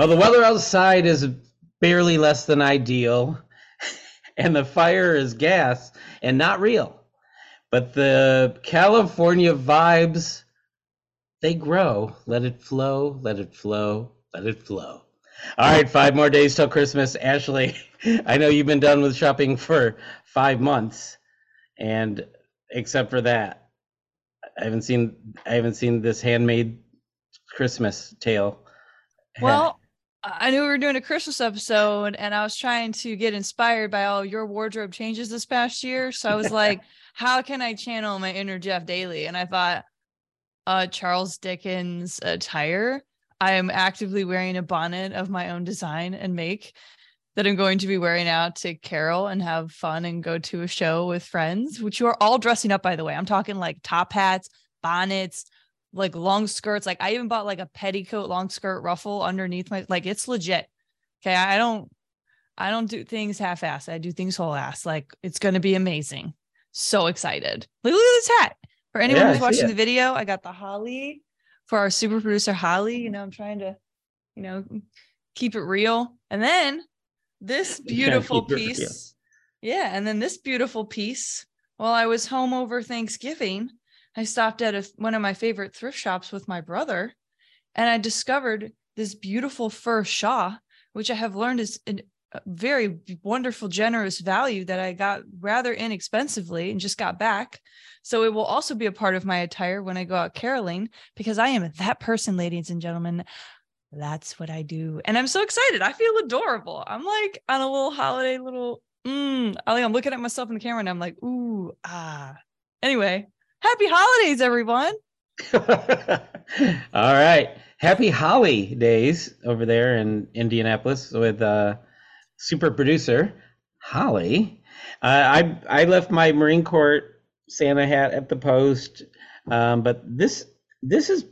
Well, the weather outside is barely less than ideal, and the fire is gas and not real. But the California vibes, they grow. Let it flow, let it flow, let it flow. All right, five more days till Christmas. Ashley, I know you've been done with shopping for five months, and except for that, I haven't seen I haven't seen this handmade Christmas tale. Well, I knew we were doing a Christmas episode and I was trying to get inspired by all your wardrobe changes this past year. So I was like, how can I channel my inner Jeff Daly? And I thought, uh, Charles Dickens attire. I am actively wearing a bonnet of my own design and make that I'm going to be wearing out to Carol and have fun and go to a show with friends, which you are all dressing up, by the way. I'm talking like top hats, bonnets, like long skirts. Like I even bought like a petticoat long skirt ruffle underneath my like it's legit. Okay. I don't I don't do things half ass. I do things whole ass. Like it's gonna be amazing. So excited. Look, look at this hat. For anyone Yeah, who's watching the video, I got the Holly for our super producer Holly. You know, I'm trying to, you know, keep it real. And then this beautiful keep it real. piece. Yeah. And then this beautiful piece while I was home over Thanksgiving. I stopped at a, one of my favorite thrift shops with my brother and I discovered this beautiful fur shawl, which I have learned is an- a very wonderful, generous value that I got rather inexpensively and just got back. So it will also be a part of my attire when I go out caroling because I am that person, ladies and gentlemen. That's what I do. And I'm so excited. I feel adorable. I'm like on a little holiday, little, mm, I'm looking at myself in the camera and I'm like, ooh, ah. Anyway, happy holidays, everyone. All right. Happy Holly days over there in Indianapolis with uh, super producer Holly. Uh, I I left my Marine Corps Santa hat at the post, um, but this this is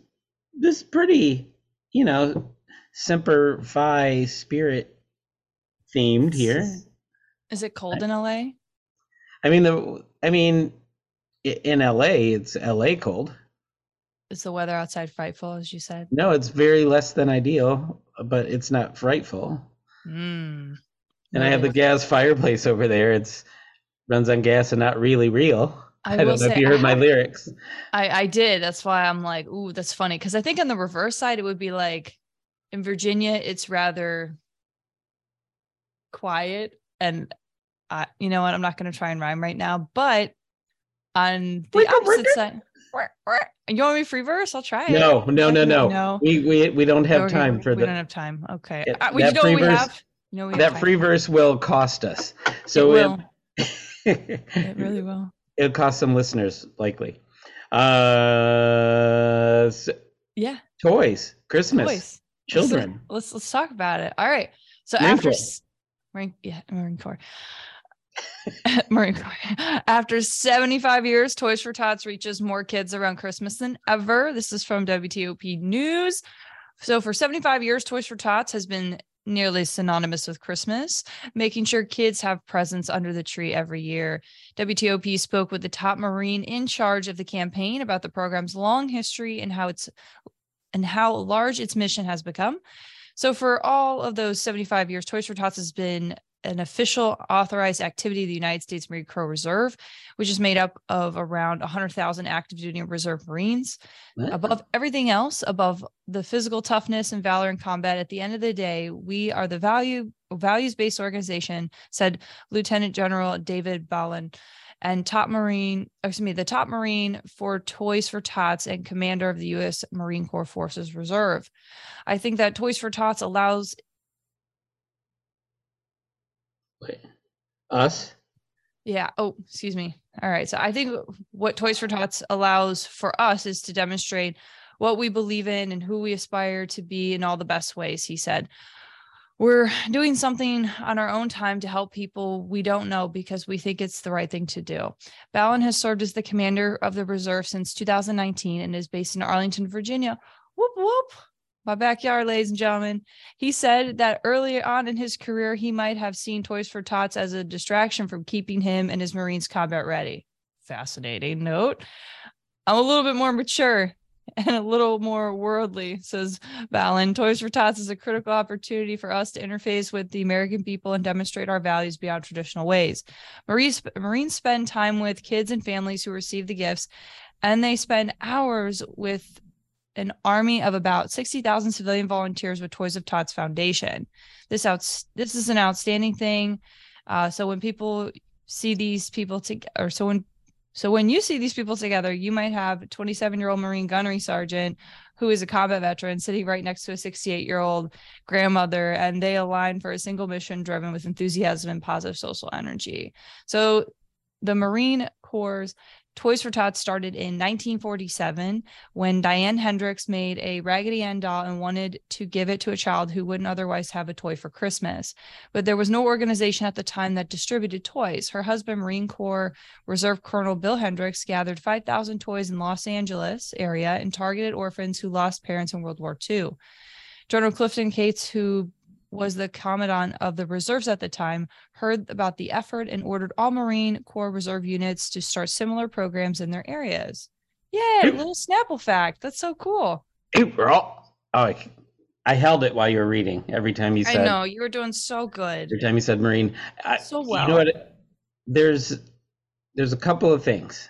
this is pretty, you know, Semper Fi spirit themed here. Is it cold in LA? I mean the I mean in LA it's LA cold. Is the weather outside frightful, as you said? No, it's very less than ideal, but it's not frightful. Mm. And I have the gas fireplace over there. It's runs on gas and not really real. I I, don't know if you heard my lyrics. I I did. That's why I'm like, ooh, that's funny. Because I think on the reverse side, it would be like in Virginia, it's rather quiet, and uh, you know what? I'm not going to try and rhyme right now, but on the Wicka, opposite wicka. side, you want me free verse? I'll try it. No, no, no, no. No. We we we don't have Okay, time for that. we the don't have time. Okay. Yeah, Uh, we that know what we free verse- have. You know we that time. free verse will cost us. So it will. it, It really will. it'll cost some listeners likely. Uh, s- Yeah. toys, Christmas, Voice. children. Let's let's talk about it. All right. So Marine after Corps. s- Marine, yeah, Marine Corps. Corps. After 75 years, Toys for Tots reaches more kids around Christmas than ever. This is from WTOP News. So for 75 years, Toys for Tots has been nearly synonymous with Christmas, making sure kids have presents under the tree every year. WTOP spoke with the top Marine in charge of the campaign about the program's long history and how it's and how large its mission has become. So, for all of those 75 years, Toys for Tots has been an official authorized activity of the United States Marine Corps Reserve, which is made up of around 100,000 active duty and reserve Marines. Above everything else, above the physical toughness and valor in combat, at the end of the day, we are the value values based organization, said Lieutenant General David Bellon and top Marine, excuse me, the top Marine for Toys for Tots and commander of the U.S. Marine Corps Forces Reserve. I think that Toys for Tots allows Wait. Us? Yeah. Oh, excuse me. All right. So I think what Toys for Tots allows for us is to demonstrate what we believe in and who we aspire to be in all the best ways, he said. We're doing something on our own time to help people we don't know because we think it's the right thing to do. Bellon has served as the commander of the reserve since 2019 and is based in Arlington, Virginia. Whoop, whoop my backyard, ladies and gentlemen. He said that early on in his career, he might have seen Toys for Tots as a distraction from keeping him and his Marines combat ready. Fascinating note. I'm a little bit more mature and a little more worldly, says Bellon. Toys for Tots is a critical opportunity for us to interface with the American people and demonstrate our values beyond traditional ways. Marines, Marines spend time with kids and families who receive the gifts, and they spend hours with an army of about 60,000 civilian volunteers with Toys of Tots Foundation. This outs this is an outstanding thing. Uh, so when people see these people together, or so when so when you see these people together, you might have a 27 year old Marine gunnery sergeant who is a combat veteran sitting right next to a 68 year old grandmother, and they align for a single mission driven with enthusiasm and positive social energy. So the Marine Corps Toys for Tots started in 1947 when Diane Hendricks made a Raggedy Ann doll and wanted to give it to a child who wouldn't otherwise have a toy for Christmas. But there was no organization at the time that distributed toys. Her husband, Marine Corps Reserve Colonel Bill Hendricks, gathered 5,000 toys in Los Angeles area and targeted orphans who lost parents in World War II. General Clifton Cates, who was the commandant of the reserves at the time, heard about the effort and ordered all Marine Corps Reserve units to start similar programs in their areas. Yeah, a little Snapple fact. That's so cool. Bro. Oh, I, I held it while you were reading. Every time you said, I know you were doing so good. Every time you said Marine, I, so well. You know what? There's there's a couple of things.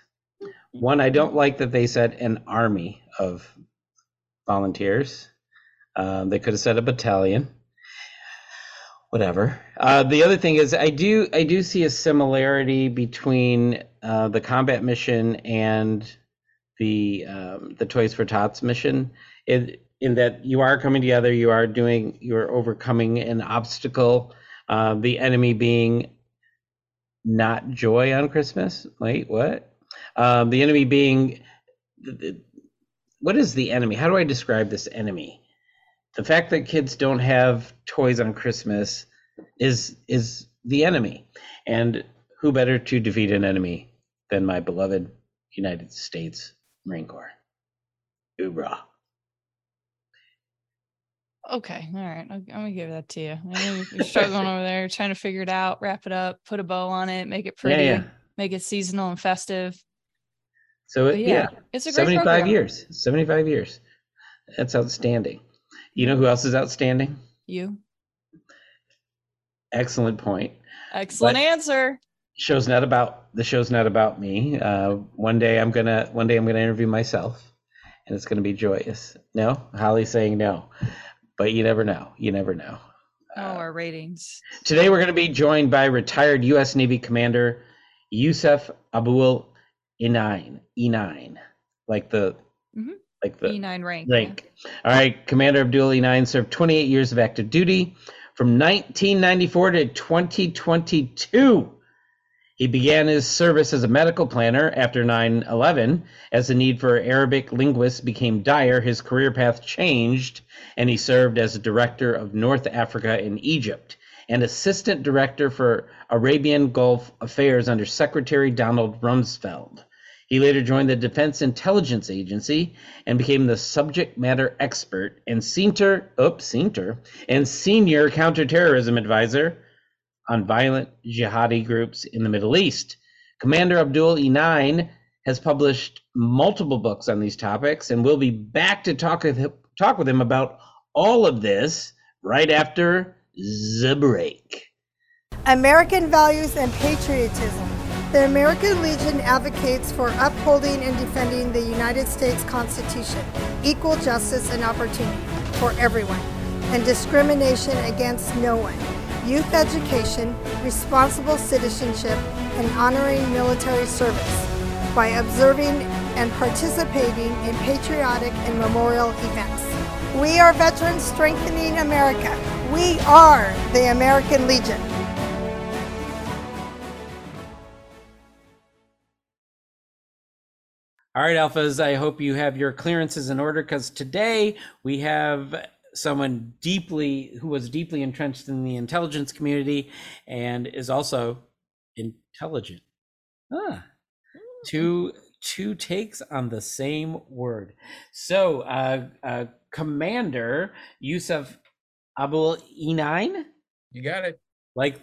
One, I don't like that they said an army of volunteers. Um, they could have said a battalion whatever. Uh, the other thing is, I do I do see a similarity between uh, the combat mission and the um, the Toys for Tots mission. In, in that you are coming together, you are doing, you are overcoming an obstacle. Uh, the enemy being not joy on Christmas. Wait, what? Um, the enemy being what is the enemy? How do I describe this enemy? The fact that kids don't have toys on Christmas is is the enemy. And who better to defeat an enemy than my beloved United States Marine Corps? Hoorah. Okay, all right. I'm gonna give that to you. You're struggling over there, trying to figure it out, wrap it up, put a bow on it, make it pretty, yeah, yeah. make it seasonal and festive. So it, yeah, yeah, it's a 75 program. years. 75 years. That's outstanding. You know who else is outstanding? You. Excellent point. Excellent but answer. Show's not about the show's not about me. Uh, one day I'm gonna one day I'm gonna interview myself, and it's gonna be joyous. No, Holly's saying no, but you never know. You never know. Oh, uh, our ratings. Today we're gonna be joined by retired U.S. Navy Commander Yusef Abul Enein. E9, like the mm-hmm like the E9 rank. Rank. All right, Commander Abdul E9 served 28 years of active duty from 1994 to 2022. He began his service as a medical planner after 9 11. As the need for Arabic linguists became dire, his career path changed, and he served as a director of North Africa and Egypt and assistant director for Arabian Gulf Affairs under Secretary Donald Rumsfeld. He later joined the Defense Intelligence Agency and became the subject matter expert and senior, oops, senior, and senior counterterrorism advisor on violent jihadi groups in the Middle East. Commander Abdul E9 has published multiple books on these topics, and we'll be back to talk with him, talk with him about all of this right after the break. American values and patriotism. The American Legion advocates for upholding and defending the United States Constitution, equal justice and opportunity for everyone, and discrimination against no one, youth education, responsible citizenship, and honoring military service by observing and participating in patriotic and memorial events. We are veterans strengthening America. We are the American Legion. All right, Alphas, I hope you have your clearances in order because today we have someone deeply who was deeply entrenched in the intelligence community and is also intelligent. Ah, two two takes on the same word. So, uh, uh, Commander Yusuf Abul E9. You got it. Like,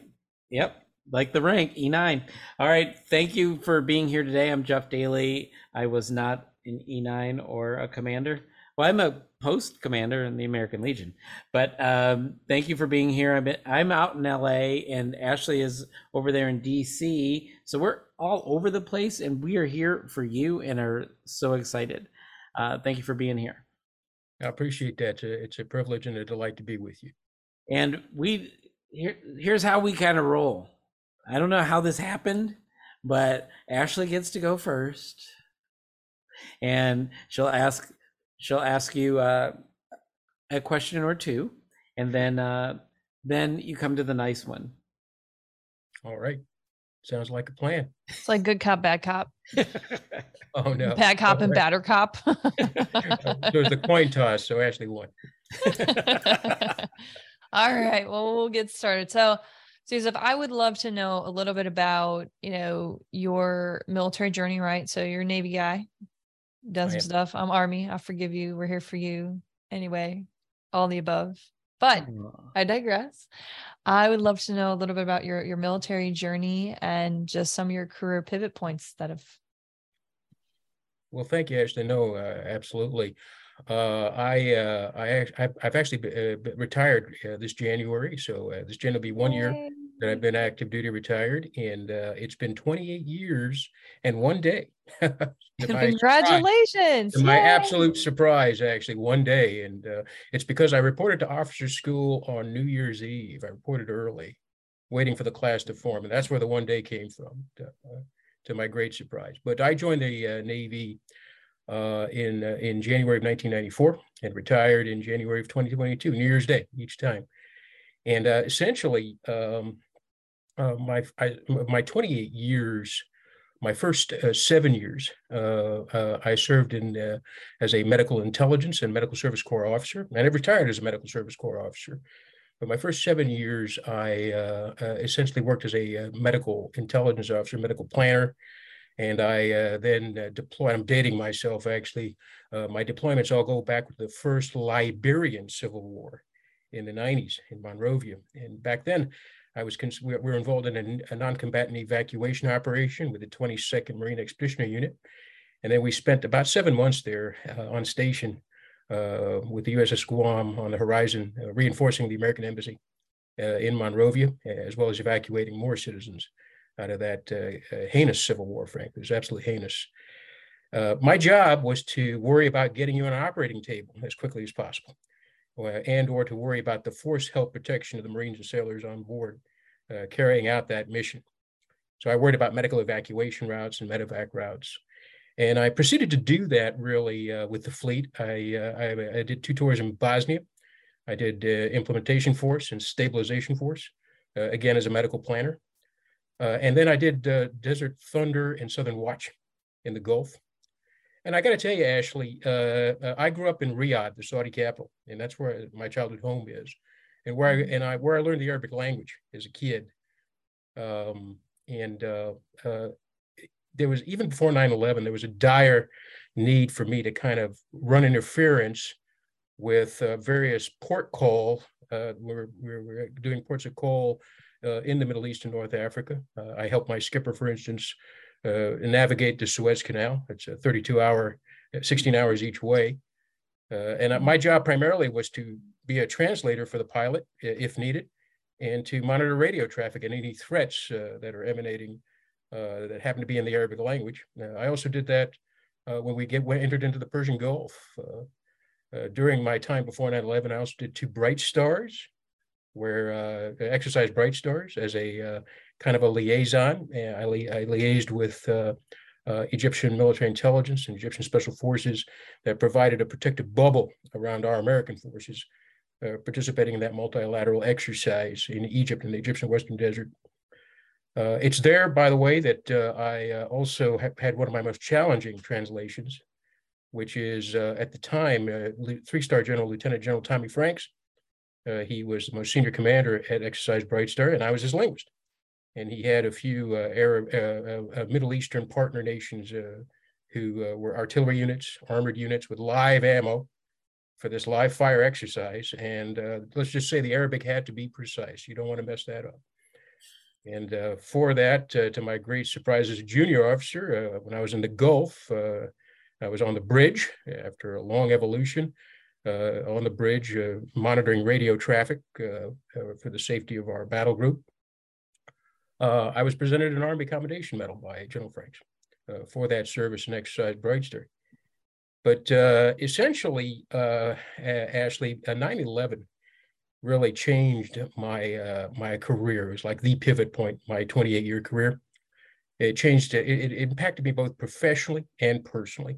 yep, like the rank E9. All right, thank you for being here today. I'm Jeff Daly. I was not an E9 or a commander. Well, I'm a post commander in the American Legion, but um, thank you for being here. I'm I'm out in LA, and Ashley is over there in DC. So we're all over the place, and we are here for you, and are so excited. Uh, thank you for being here. I appreciate that. It's a, it's a privilege and a delight to be with you. And we here here's how we kind of roll. I don't know how this happened, but Ashley gets to go first, and she'll ask she'll ask you uh, a question or two, and then uh, then you come to the nice one. All right. Sounds like a plan. It's like good cop, bad cop. Oh, no. Bad cop and All right. badder cop. There was a coin toss, so Ashley won. All right. Well, we'll get started. So, Susan, I would love to know a little bit about, you know, your military journey, right? So you're a Navy guy, done some stuff. I'm Army. I forgive you. We're here for you. Anyway, all the above. But I digress. I would love to know a little bit about your your military journey and just some of your career pivot points that have Well, thank you, Ashley. No, uh, absolutely. Uh, I, uh, I, I've I've actually be- uh, retired uh, this January, so uh, this January will be one year that I've been active duty retired, and uh, it's been 28 years and one day. To my surprise- Congratulations. To my absolute surprise, actually, one day, and uh, it's because I reported to officer school on New Year's Eve. I reported early, waiting for the class to form, and that's where the one day came from. To, uh, to my great surprise, but I joined the uh, Navy uh, in uh, in January of 1994 and retired in January of 2022, New Year's Day each time, and uh, essentially, um, uh, my I, my 28 years my first uh, seven years, uh, uh, I served in as a medical intelligence and medical service corps officer, and I retired as a medical service corps officer. But my first seven years, I essentially worked as a medical intelligence officer, medical planner, and I uh, then uh, deployed. I'm dating myself actually. Uh, my deployments all go back to the first Liberian Civil War in the 90s in Monrovia, and back then. I was cons- we were involved in a, a non-combatant evacuation operation with the 22nd Marine Expeditionary Unit, and then we spent about seven months there uh, on station uh, with the USS Guam on the horizon, uh, reinforcing the American Embassy in Monrovia, as well as evacuating more citizens out of that uh, uh, heinous civil war. Frankly, it was absolutely heinous. Uh, my job was to worry about getting you on an operating table as quickly as possible uh, and or to worry about the force health protection of the Marines and sailors on board uh, carrying out that mission. So I worried about medical evacuation routes and medevac routes. And I proceeded to do that really uh, with the fleet. I, uh, I, I did two tours in Bosnia. I did implementation force and stabilization force, again as a medical planner. Uh, and then I did uh, Desert Thunder and Southern Watch in the Gulf. And I got to tell you, Ashley, uh, uh, I grew up in Riyadh, the Saudi capital, and that's where my childhood home is, and where I and I where I learned the Arabic language as a kid. Um, and uh, uh, there was even before 9/11, there was a dire need for me to kind of run interference with uh, various port call. Uh, we're, we're we're doing ports of call in the Middle East and North Africa. Uh, I helped my skipper, for instance, uh, navigate the Suez Canal. It's a 32 hour, 16 hours each way. Uh, and uh, my job primarily was to be a translator for the pilot if needed and to monitor radio traffic and any threats uh, that are emanating uh, that happen to be in the Arabic language. Uh, I also did that uh, when we get when entered into the Persian Gulf. Uh, uh, during my time before 9/11, I also did two Bright Stars, where uh, exercise Bright Stars as a uh, kind of a liaison. And I, li- I liaised with uh, uh, Egyptian military intelligence and Egyptian special forces that provided a protective bubble around our American forces uh, participating in that multilateral exercise in Egypt in the Egyptian Western Desert. Uh, it's there, by the way, that uh, I uh, also ha- had one of my most challenging translations, which is uh, at the time uh, three-star General Lieutenant General Tommy Franks. Uh, he was the most senior commander at Exercise Bright Star, and I was his linguist. And he had a few Arab, Middle Eastern partner nations who were artillery units, armored units with live ammo for this live fire exercise. And let's just say the Arabic had to be precise. You don't want to mess that up. And uh, for that, uh, to my great surprise as a junior officer, uh, when I was in the Gulf, uh, I was on the bridge after a long evolution uh, Uh, on the bridge, uh, monitoring radio traffic uh, uh, for the safety of our battle group. I was presented an Army Commendation Medal by General Franks for that service and exercise Bright Star. But essentially, Ashley, 9 11 really changed my uh, my career. It was like the pivot point, my 28 year career. It changed. It, it impacted me both professionally and personally.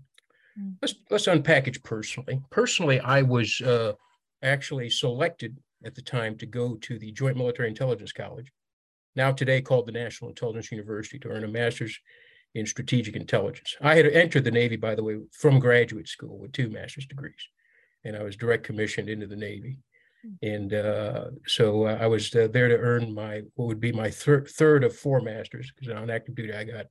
Let's let's unpackage personally. Personally, I was uh, actually selected at the time to go to the Joint Military Intelligence College, now today called the National Intelligence University, to earn a master's in strategic intelligence. I had entered the Navy, by the way, from graduate school with two master's degrees, and I was direct commissioned into the Navy and uh, so uh, I was uh, there to earn my what would be my thir- third of four masters because on active duty I got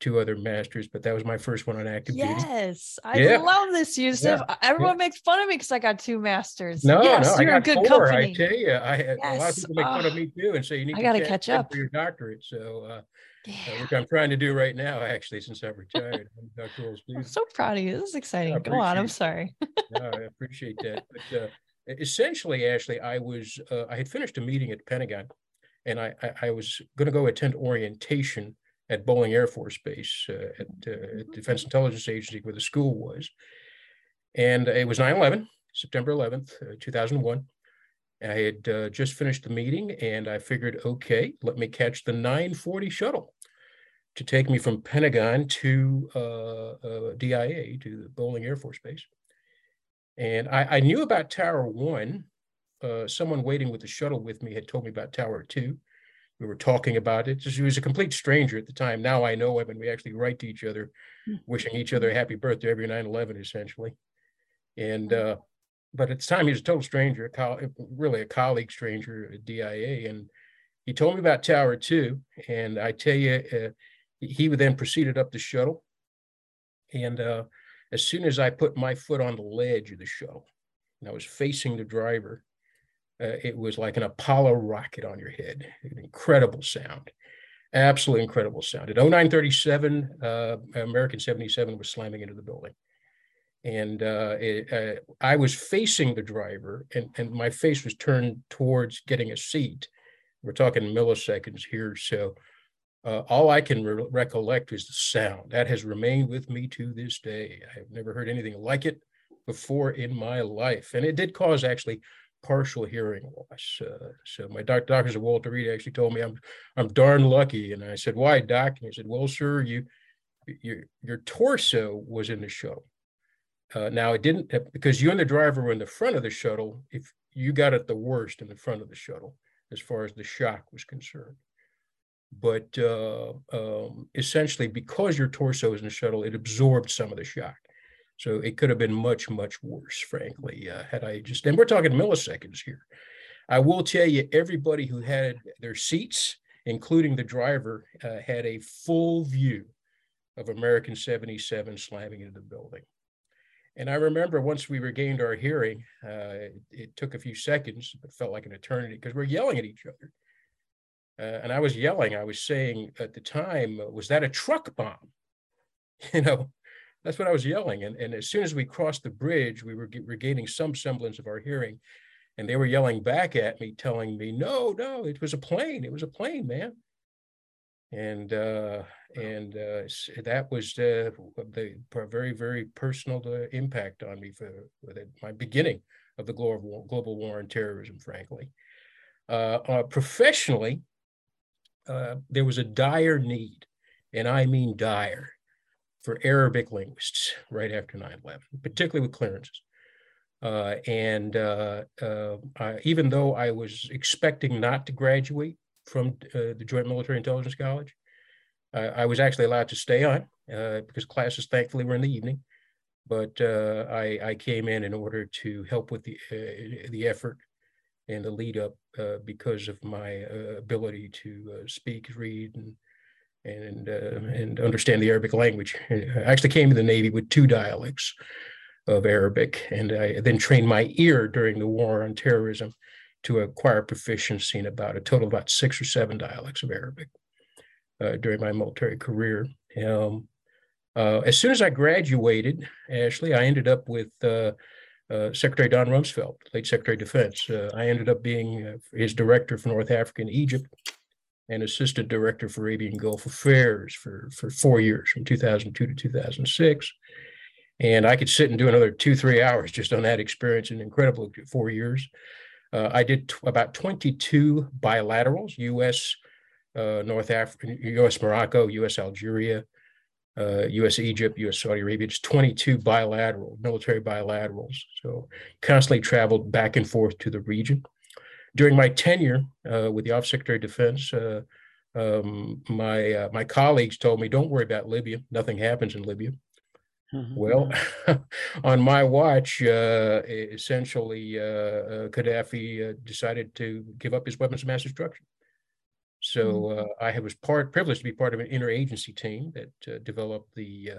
two other masters, but that was my first one on active yes, duty. Yes, I yeah. love this, Yusuf. Yeah. Everyone yeah. makes fun of me because I got two masters. No, yes, no, you're I got a good four, company. I tell you, I had yes. a lot of people make fun of me too and say you need I got to catch up for your doctorate. So. Uh, yeah. which I'm trying to do right now, actually, since I've retired. I'm, I'm so proud of you. This is exciting. Go on. I'm sorry. no, I appreciate that. But uh, essentially, Ashley, I was uh, I had finished a meeting at Pentagon, and I I, I was going to go attend orientation at Bolling Air Force Base uh, at, uh, at Defense Intelligence Agency where the school was, and it was 9/11, September 11th, uh, 2001. I had uh, just finished the meeting, and I figured, okay, let me catch the 940 shuttle to take me from Pentagon to uh, DIA to the Bolling Air Force Base. And I, I knew about Tower One. Uh, someone waiting with the shuttle with me had told me about Tower Two. We were talking about it. He was a complete stranger at the time. Now I know him, and we actually write to each other, hmm. wishing each other a happy birthday every 9/11, essentially. And uh, but at the time, he was a total stranger, a co- really a colleague stranger at DIA, and he told me about Tower Two. And I tell you, uh, he then proceeded up the shuttle, and uh, as soon as I put my foot on the ledge of the shuttle and I was facing the driver, uh, it was like an Apollo rocket on your head. An incredible sound, absolutely incredible sound. At 0937, uh, American 77 was slamming into the building. And uh, it, uh, I was facing the driver, and, and my face was turned towards getting a seat. We're talking milliseconds here. So uh, all I can re- recollect is the sound that has remained with me to this day. I've never heard anything like it before in my life, and it did cause actually partial hearing loss. Uh, so my doc, doctors at Walter Reed actually told me I'm I'm darn lucky, and I said, "Why, doc?" And he said, "Well, sir, you your your torso was in the shuttle. Uh, now it didn't uh, because you and the driver were in the front of the shuttle. If you got it the worst in the front of the shuttle, as far as the shock was concerned." but uh, um, essentially because your torso is in the shuttle, it absorbed some of the shock. So it could have been much, much worse, frankly, uh, had I just, and we're talking milliseconds here. I will tell you, everybody who had their seats, including the driver, uh, had a full view of American 77 slamming into the building. And I remember once we regained our hearing, uh, it, it, took a few seconds, but felt like an eternity because we're yelling at each other. Uh, and I was yelling. I was saying at the time, was that a truck bomb? You know, that's what I was yelling. And, and as soon as we crossed the bridge, we were regaining some semblance of our hearing. And they were yelling back at me, telling me, no, no, it was a plane. It was a plane, man. And uh, and uh, that was uh, the very, very personal uh, impact on me for, for the, my beginning of the global, global war on terrorism, frankly. Uh, uh, professionally, uh, there was a dire need, and I mean dire, for Arabic linguists right after 9 11, particularly with clearances. Uh, and uh, uh, even though I was expecting not to graduate from uh, the Joint Military Intelligence College. I was actually allowed to stay on uh, because classes, thankfully, were in the evening. But uh, I, I, came in in order to help with the the effort and the lead up because of my ability to speak, read, and and uh, and understand the Arabic language. I actually came to the Navy with two dialects of Arabic, and I then trained my ear during the war on terrorism to acquire proficiency in about a total of about six or seven dialects of Arabic uh, during my military career. Um, uh, as soon as I graduated, Ashley, I ended up with uh, uh Secretary Don Rumsfeld, late Secretary of Defense. Uh, I ended up being his director for North Africa and Egypt and assistant director for Arabian Gulf Affairs for, for four years, from 2002 to 2006. And I could sit and do another two, three hours just on that experience in incredible four years. Uh, I did t- about 22 bilaterals, U.S. Uh, North Africa, U.S. Morocco, U.S. Algeria, uh, U.S. Egypt, U.S. Saudi Arabia, just 22 bilateral, military bilaterals. So constantly traveled back and forth to the region during my tenure uh, with the Office Secretary of Defense, uh, um, my uh, my colleagues told me, "Don't worry about Libya. Nothing happens in Libya." Mm-hmm. Well, on my watch, uh, essentially, uh, uh, Gaddafi decided to give up his weapons of mass destruction. So mm-hmm. I was part privileged to be part of an interagency team that developed the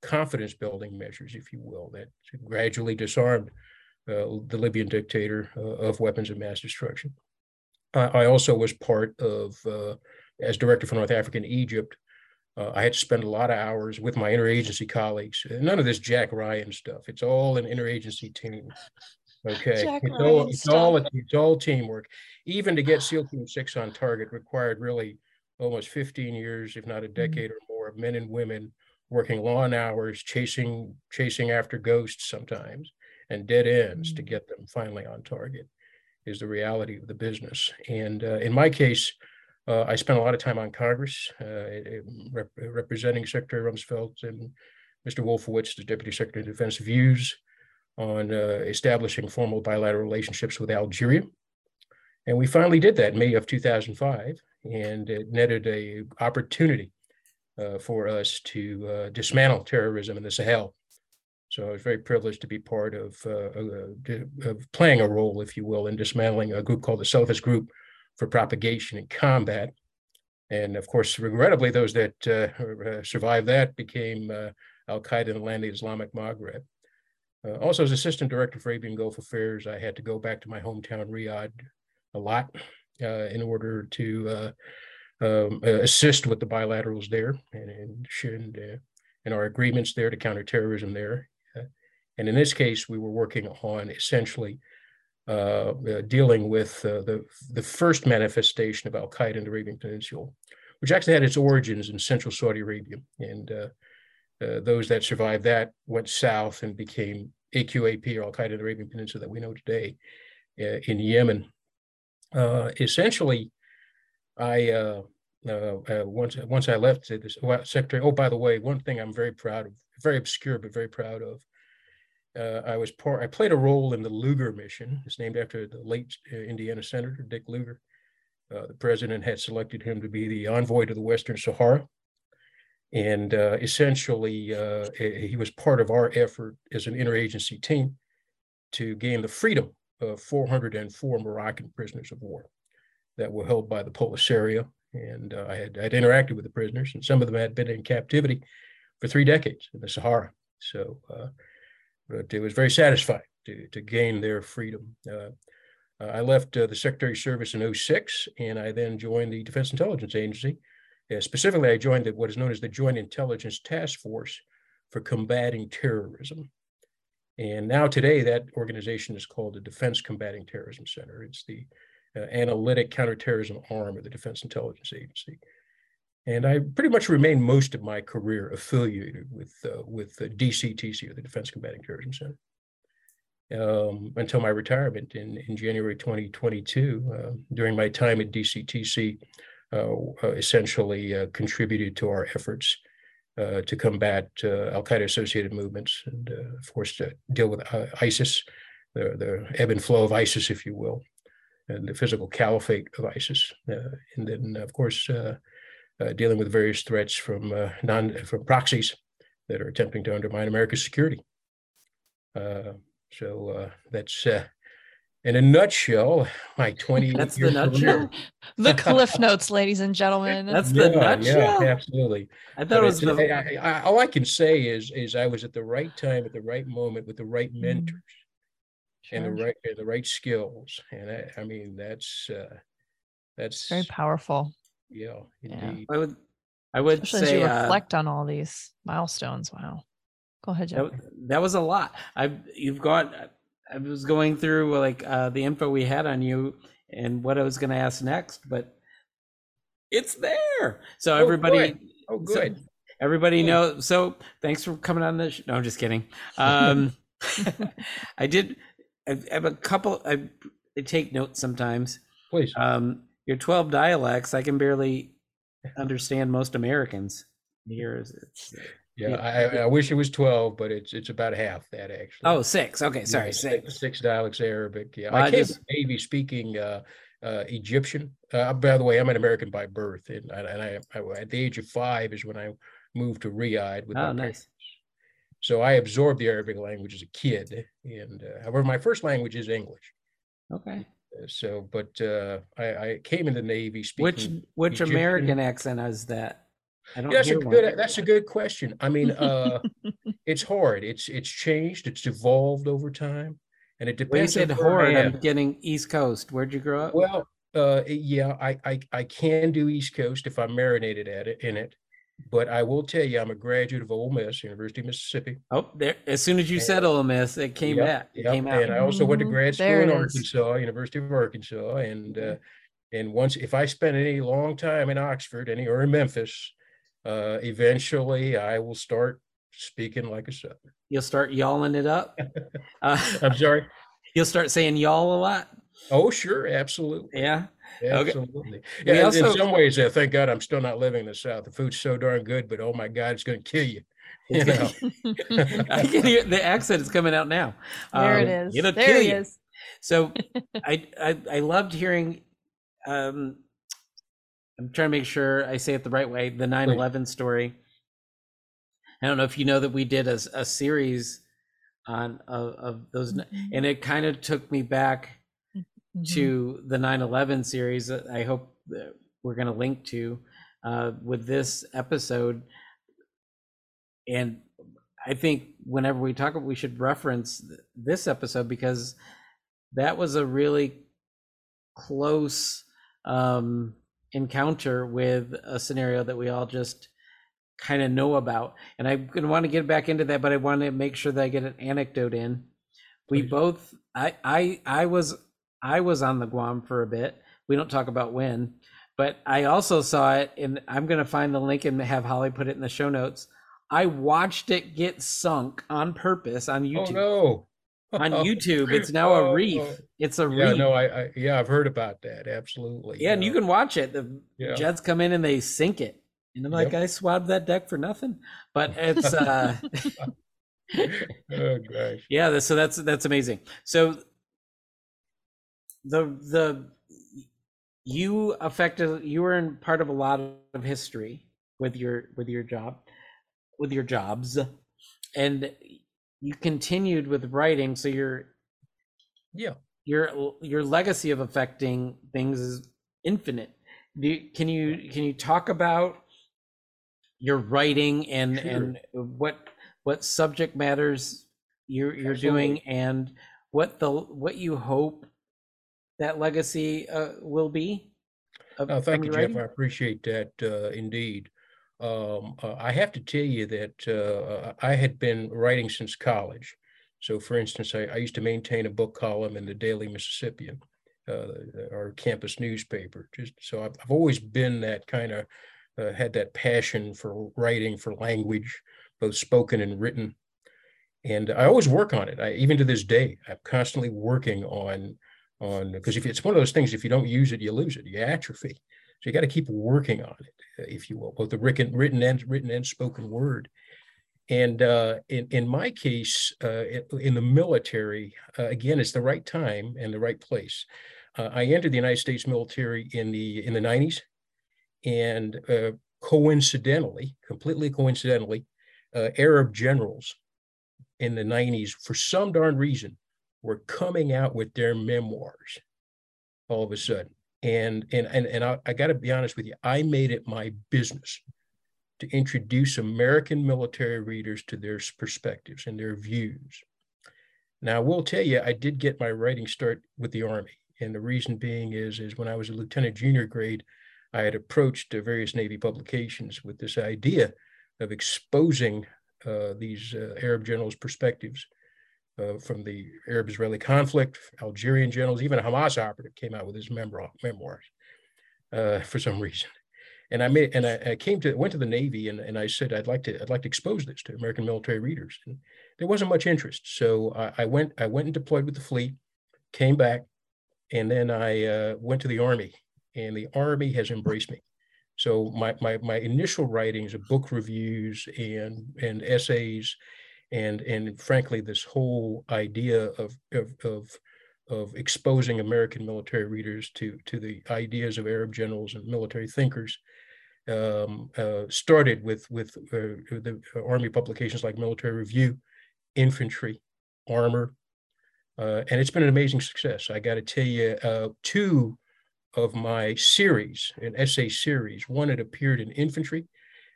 confidence building measures, if you will, that gradually disarmed the Libyan dictator uh, of weapons of mass destruction. I also was part of, uh, as director for North Africa and Egypt, uh, I had to spend a lot of hours with my interagency colleagues. None of this Jack Ryan stuff. It's all an interagency team. Okay, Jack it's all it's all it's all teamwork. Even to get SEAL Team Six on target required really almost 15 years, if not a mm-hmm. decade mm-hmm. or more, of men and women working long hours, chasing chasing after ghosts sometimes, and dead ends to mm. get them finally on target is the reality of the business. And uh, in my case, uh, I spent a lot of time on Congress, uh, rep- representing Secretary Rumsfeld and Mr. Wolfowitz, the Deputy Secretary of Defense, views on uh, establishing formal bilateral relationships with Algeria. And we finally did that in May of 2005, and it netted a opportunity uh, for us to uh, dismantle terrorism in the Sahel so I was very privileged to be part of, uh, uh of playing a role, if you will, in dismantling a group called the Salafist Group for Propagation and Combat. And of course, regrettably, those that uh, uh survived that became uh, Al Qaeda in the land of the Islamic Maghreb. also, as Assistant Director for Arabian Gulf Affairs, I had to go back to my hometown, Riyadh, a lot in order to um, assist with the bilaterals there and, and, and, and our agreements there to counter terrorism there and in this case, we were working on essentially uh, uh, dealing with uh, the, the first manifestation of Al Qaeda in the Arabian Peninsula, which actually had its origins in central Saudi Arabia. And uh, uh, those that survived that went south and became AQAP or Al Qaeda in the Arabian Peninsula that we know today uh, in Yemen. essentially, I once once I left this well, secretary. Oh, by the way, one thing I'm very proud of, very obscure but very proud of, uh, I was part, I played a role in the Lugar mission. It's named after the late uh, Indiana Senator Dick Lugar. Uh, the president had selected him to be the envoy to the Western Sahara. And uh, essentially, uh, he was part of our effort as an interagency team to gain the freedom of 404 Moroccan prisoners of war that were held by the Polisario. And uh, I had I'd interacted with the prisoners, and some of them had been in captivity for three decades in the Sahara. So but it was very satisfying to, to gain their freedom. Uh, I left uh, the Secretary of Service in 06, and I then joined the Defense Intelligence Agency. Uh, specifically, I joined the, what is known as the Joint Intelligence Task Force for Combating Terrorism. And now today, that organization is called the Defense Combating Terrorism Center. It's the uh, analytic counterterrorism arm of the Defense Intelligence Agency and I pretty much remained most of my career affiliated with uh, with the DCTC or the Defense Combating Terrorism Center um, until my retirement in in January 2022. Uh, during my time at DCTC, uh, uh, essentially uh, contributed to our efforts uh, to combat Al Qaeda associated movements and, of course, to deal with ISIS, the, the ebb and flow of ISIS, if you will. and the physical caliphate of ISIS, and then of course Uh, dealing with various threats from uh, non from proxies that are attempting to undermine America's security. Uh, so that's in a nutshell, my 20 That's the nutshell. the cliff notes, ladies and gentlemen. That's the nutshell. Yeah, absolutely. I thought it was the... I, I, all I can say is is I was at the right time at the right moment with the right mm-hmm. mentors sure. and the right and the right skills. And I, I mean that's uh that's very powerful. Yeah, indeed. Yeah. I would I would Especially say as you uh, reflect uh, on all these milestones. Wow. Go ahead, Jeff. That, that was a lot. I you've got I was going through like uh, the info we had on you and what I was going to ask next, but it's there. So oh, everybody, good. oh good. So everybody good. knows. So thanks for coming on the. Sh- no, I'm just kidding. Um, I did. I have a couple. I, I take notes sometimes. Please. Um, your 12 dialects. I can barely understand most Americans. Here is it's yeah, I, I wish it was twelve, but it's it's about half that actually. Oh, six. Okay, sorry, yeah, six. Six dialects Arabic. Yeah, well, I, I came just... Navy speaking uh, uh, Egyptian. Uh, by the way, I'm an American by birth, and, and I, I, at the age of five is when I moved to Riyadh with oh, my nice. parents. So I absorbed the Arabic language as a kid, and uh, however, my first language is English. Okay. Uh, so, but uh, I, I came in the Navy speaking. Which which Egyptian. American accent is that? I don't. that's a good that's a good question. I mean, uh, it's hard. It's it's changed. It's evolved over time, and it depends. When you said hard, I'm getting East Coast. Where'd you grow up? Well, uh, yeah, I, I I can do East Coast if I'm marinated at it in it. But I will tell you, I'm a graduate of Ole Miss, University of Mississippi. Oh, there! As soon as you and, said Ole Miss, it came yep, back. It yep, came out. And I also went to mm-hmm. grad school in Arkansas, University of Arkansas, and uh, and once if I spend any long time in Oxford, any or in Memphis, uh, eventually I will start speaking like a Southerner. You'll start yawling it up. Uh, I'm sorry. You'll start saying y'all a lot. Oh, sure, absolutely. Yeah. Absolutely. Okay. Yeah, also, in some ways, uh, thank God I'm still not living in the South. The food's so darn good, but oh my God, it's going to kill you. You know, I can hear the accent is coming out now. There um, it is. It'll there kill it you. is. So, I, I I loved hearing um, I'm trying to make sure I say it the right way. The 9 11 story. I don't know if you know that we did a, a series on of, of those, mm-hmm. and it kind of took me back mm-hmm. to the 9 11 series. that I hope we're going to link to uh, with this episode. And I think whenever we talk, about we should reference this episode because that was a really close um, encounter with a scenario that we all just kind of know about. And I'm going to want to get back into that, but I want to make sure that I get an anecdote in. We both, I, I, I was, I was on the Guam for a bit. We don't talk about when, but I also saw it, and I'm going to find the link and have Holly put it in the show notes. I watched it get sunk on purpose on oh, YouTube. Oh no! on YouTube. It's now a oh, reef. It's a yeah, reef. no, I, I, yeah, I've heard about that. Absolutely. Yeah, and you can watch it. The yeah. jets come in and they sink it, and I'm like, yep. I swabbed that deck for nothing. But it's uh, oh gosh. Yeah, so that's that's amazing. So the the you affected you were in part of a lot of history with your with your job with your jobs and you continued with writing so your yeah your your legacy of affecting things is infinite you, can you can you talk about your writing and sure. and what what subject matters you're you're Absolutely. doing and what the what you hope that legacy uh, will be of, thank you jeff i appreciate that uh, indeed um, uh, I have to tell you that uh, I had been writing since college. So, for instance, I, I, used to maintain a book column in the Daily Mississippian, uh, our campus newspaper. Just so I've, I've always been that kind of uh, had that passion for writing, for language, both spoken and written. And I always work on it. I, even to this day, I'm constantly working on on because if it's one of those things, if you don't use it, you lose it, you atrophy. So you got to keep working on it, uh, if you will, both the written, written and written and spoken word. And uh, in in my case, uh, in the military, uh, again, it's the right time and the right place. uh, I entered the United States military in the in the 90s, and uh, coincidentally, completely coincidentally, Arab generals in the 90s, for some darn reason, were coming out with their memoirs all of a sudden. And and and, and I, I got to be honest with you, I made it my business to introduce American military readers to their perspectives and their views. Now, I will tell you, I did get my writing start with the Army. And the reason being is, is when I was a lieutenant junior grade, I had approached various Navy publications with this idea of exposing uh, these uh, Arab generals' perspectives uh, from the Arab Israeli conflict, Algerian generals, even a Hamas operative came out with his memoir, memoirs uh, for some reason. And I made and I, I, came to went to the Navy and, and I said I'd like to I'd like to expose this to American military readers. And there wasn't much interest, so I, I went I went and deployed with the fleet, came back, and then I uh, went to the Army, and the Army has embraced me. So my my my initial writings of book reviews and and essays, and and frankly, this whole idea of of of, of exposing American military readers to to the ideas of Arab generals and military thinkers um, uh, started with with uh, the Army publications like Military Review, Infantry, Armor, uh, and it's been an amazing success. I got to tell you, uh, two of my series, an essay series, one had appeared in infantry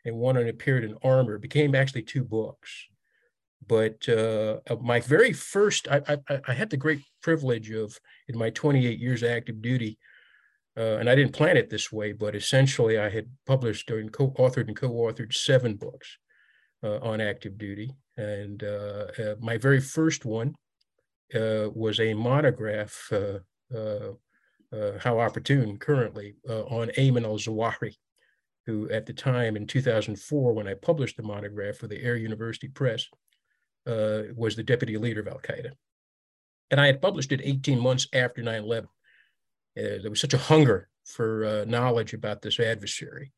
and one had appeared in armor, became actually two books. But uh, my very first, I, I, I, had the great privilege of, in my 28 years of active duty, uh, and I didn't plan it this way, but essentially I had published and co-authored and co-authored seven books uh, on active duty. And uh, uh, my very first one uh, was a monograph, uh, uh, uh how opportune currently, uh, on Ayman al-Zawahiri, who at the time in 2004, when I published the monograph for the Air University Press, was the deputy leader of Al-Qaeda. And I had published it 18 months after 9-11. there was such a hunger for knowledge about this adversary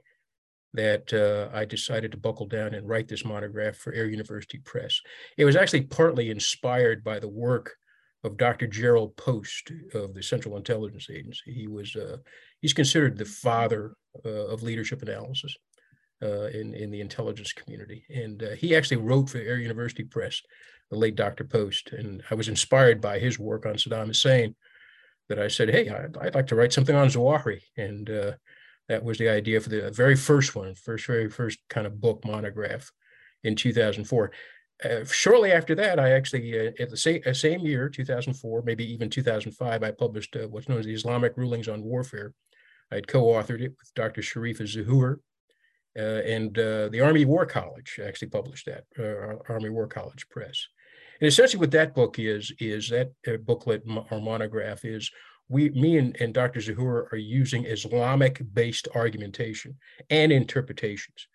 that uh, I decided to buckle down and write this monograph for Air University Press. It was actually partly inspired by the work of Dr. Jerrold Post of the Central Intelligence Agency. He was uh, he's considered the father uh, of leadership analysis uh, in in the intelligence community, and uh, he actually wrote for Air University Press, the late Dr. Post, and I was inspired by his work on Saddam Hussein. That I said, hey, I'd, I'd like to write something on Zawahiri, and uh, that was the idea for the very first one, first very first kind of book monograph in 2004. Uh, shortly after that, I actually, uh, at the same, same year, 2004, maybe even 2005, I published what's known as the Islamic Rulings on Warfare. I had co-authored it with Dr. Sherifa Zuhur, uh, and uh, the Army War College actually published that, Army War College Press. And essentially what that book is, is that booklet or monograph is we, me and, and Dr. Zuhur are using Islamic-based argumentation and interpretations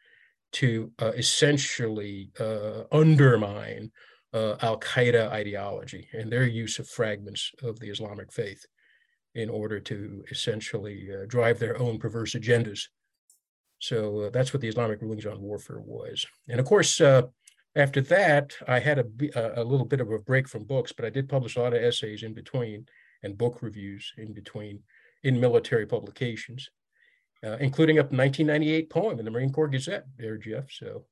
to uh, essentially uh, undermine uh, Al Qaeda ideology and their use of fragments of the Islamic faith in order to essentially uh, drive their own perverse agendas. So uh, that's what the Islamic rulings on warfare was. And of course, uh, after that, I had a, a little bit of a break from books, but I did publish a lot of essays in between and book reviews in between in military publications, uh, including a 1998 poem in the Marine Corps Gazette there, Jeff. So,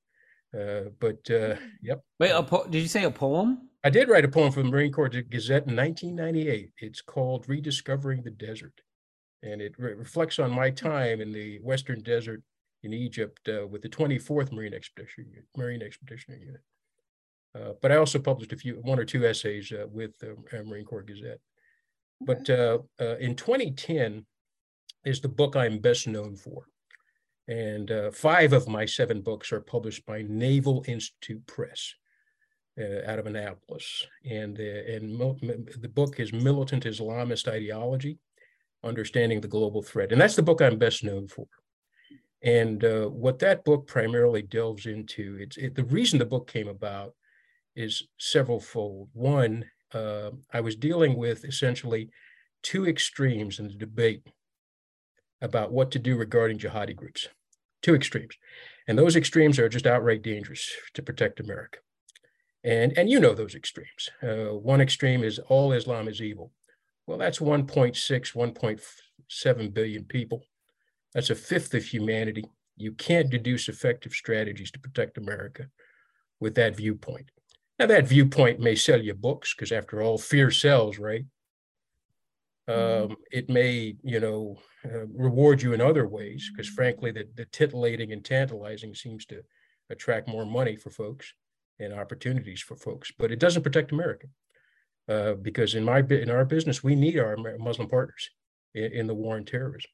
uh, but uh, hmm. yep. Wait, po- did you say a poem? I did write a poem for the Marine Corps Gazette in 1998. It's called Rediscovering the Desert. And it re- reflects on my time in the Western Desert in Egypt uh, with the 24th Marine Expedition Marine Expeditionary Unit. Uh, but I also published a few, one or two essays uh, with the Marine Corps Gazette. But uh, uh, in 2010 is the book I'm best known for. And uh, five of my seven books are published by Naval Institute Press uh, out of Annapolis. And, uh, and the book is Militant Islamist Ideology, Understanding the Global Threat. And that's the book I'm best known for. And uh, what that book primarily delves into, it's it, the reason the book came about is several fold. One uh, I was dealing with essentially two extremes in the debate about what to do regarding jihadi groups. Two extremes. And those extremes are just outright dangerous to protect America. And, and you know those extremes. Uh, one extreme is all Islam is evil. Well, that's 1.6, 1.7 billion people. That's a fifth of humanity. You can't deduce effective strategies to protect America with that viewpoint. Now, that viewpoint may sell you books because, after all, fear sells, right? Mm-hmm. Um, it may, you know, uh, reward you in other ways because, frankly, the, the titillating and tantalizing seems to attract more money for folks and opportunities for folks. But it doesn't protect America uh, because in my in our business, we need our Muslim partners in, in, the war on terrorism.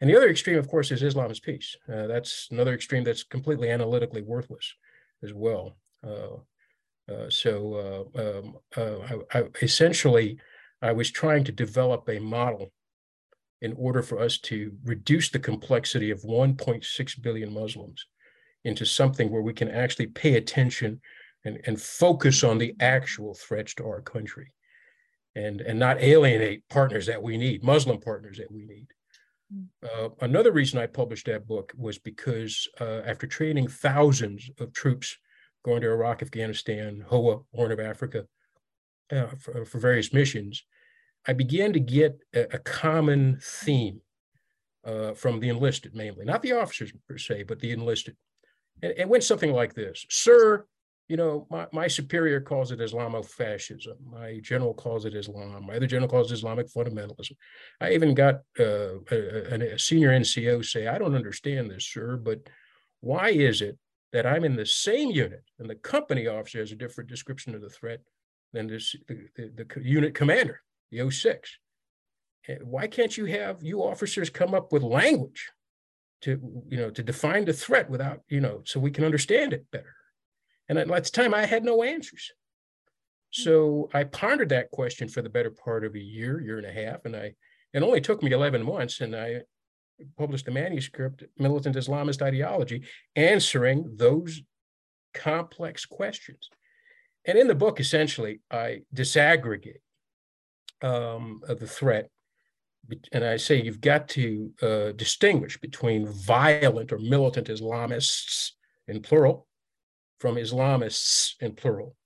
And the other extreme, of course, is Islamist peace. Uh, that's another extreme that's completely analytically worthless as well. Uh, uh, so uh, um, uh, I, I, essentially, I was trying to develop a model in order for us to reduce the complexity of 1.6 billion Muslims into something where we can actually pay attention and, and focus on the actual threats to our country and, and not alienate partners that we need, Muslim partners that we need. Uh, another reason I published that book was because uh, after training thousands of troops going to Iraq, Afghanistan, HOA, Horn of Africa, uh, for, for, various missions, I began to get a, a common theme uh, from the enlisted mainly, not the officers per se, but the enlisted. And it went something like this Sir, you know, my, my superior calls it Islamofascism. My general calls it Islam. My other general calls it Islamic fundamentalism. I even got uh, a, a, senior NCO say, I don't understand this, sir, but why is it that I'm in the same unit and the company officer has a different description of the threat than this, the, the, the unit commander, the 06. Eh, why can't you have you officers come up with language to, you know, to define the threat without, you know, so we can understand it better? And at the time, I had no answers. So I pondered that question for the better part of a year, year and a half, and I it only took me 11 months, and I published a manuscript, Militant Islamist Ideology, answering those complex questions. And in the book, essentially, I disaggregate um, the threat. And I say you've got to uh, distinguish between violent or militant Islamists in plural from Islamists in plural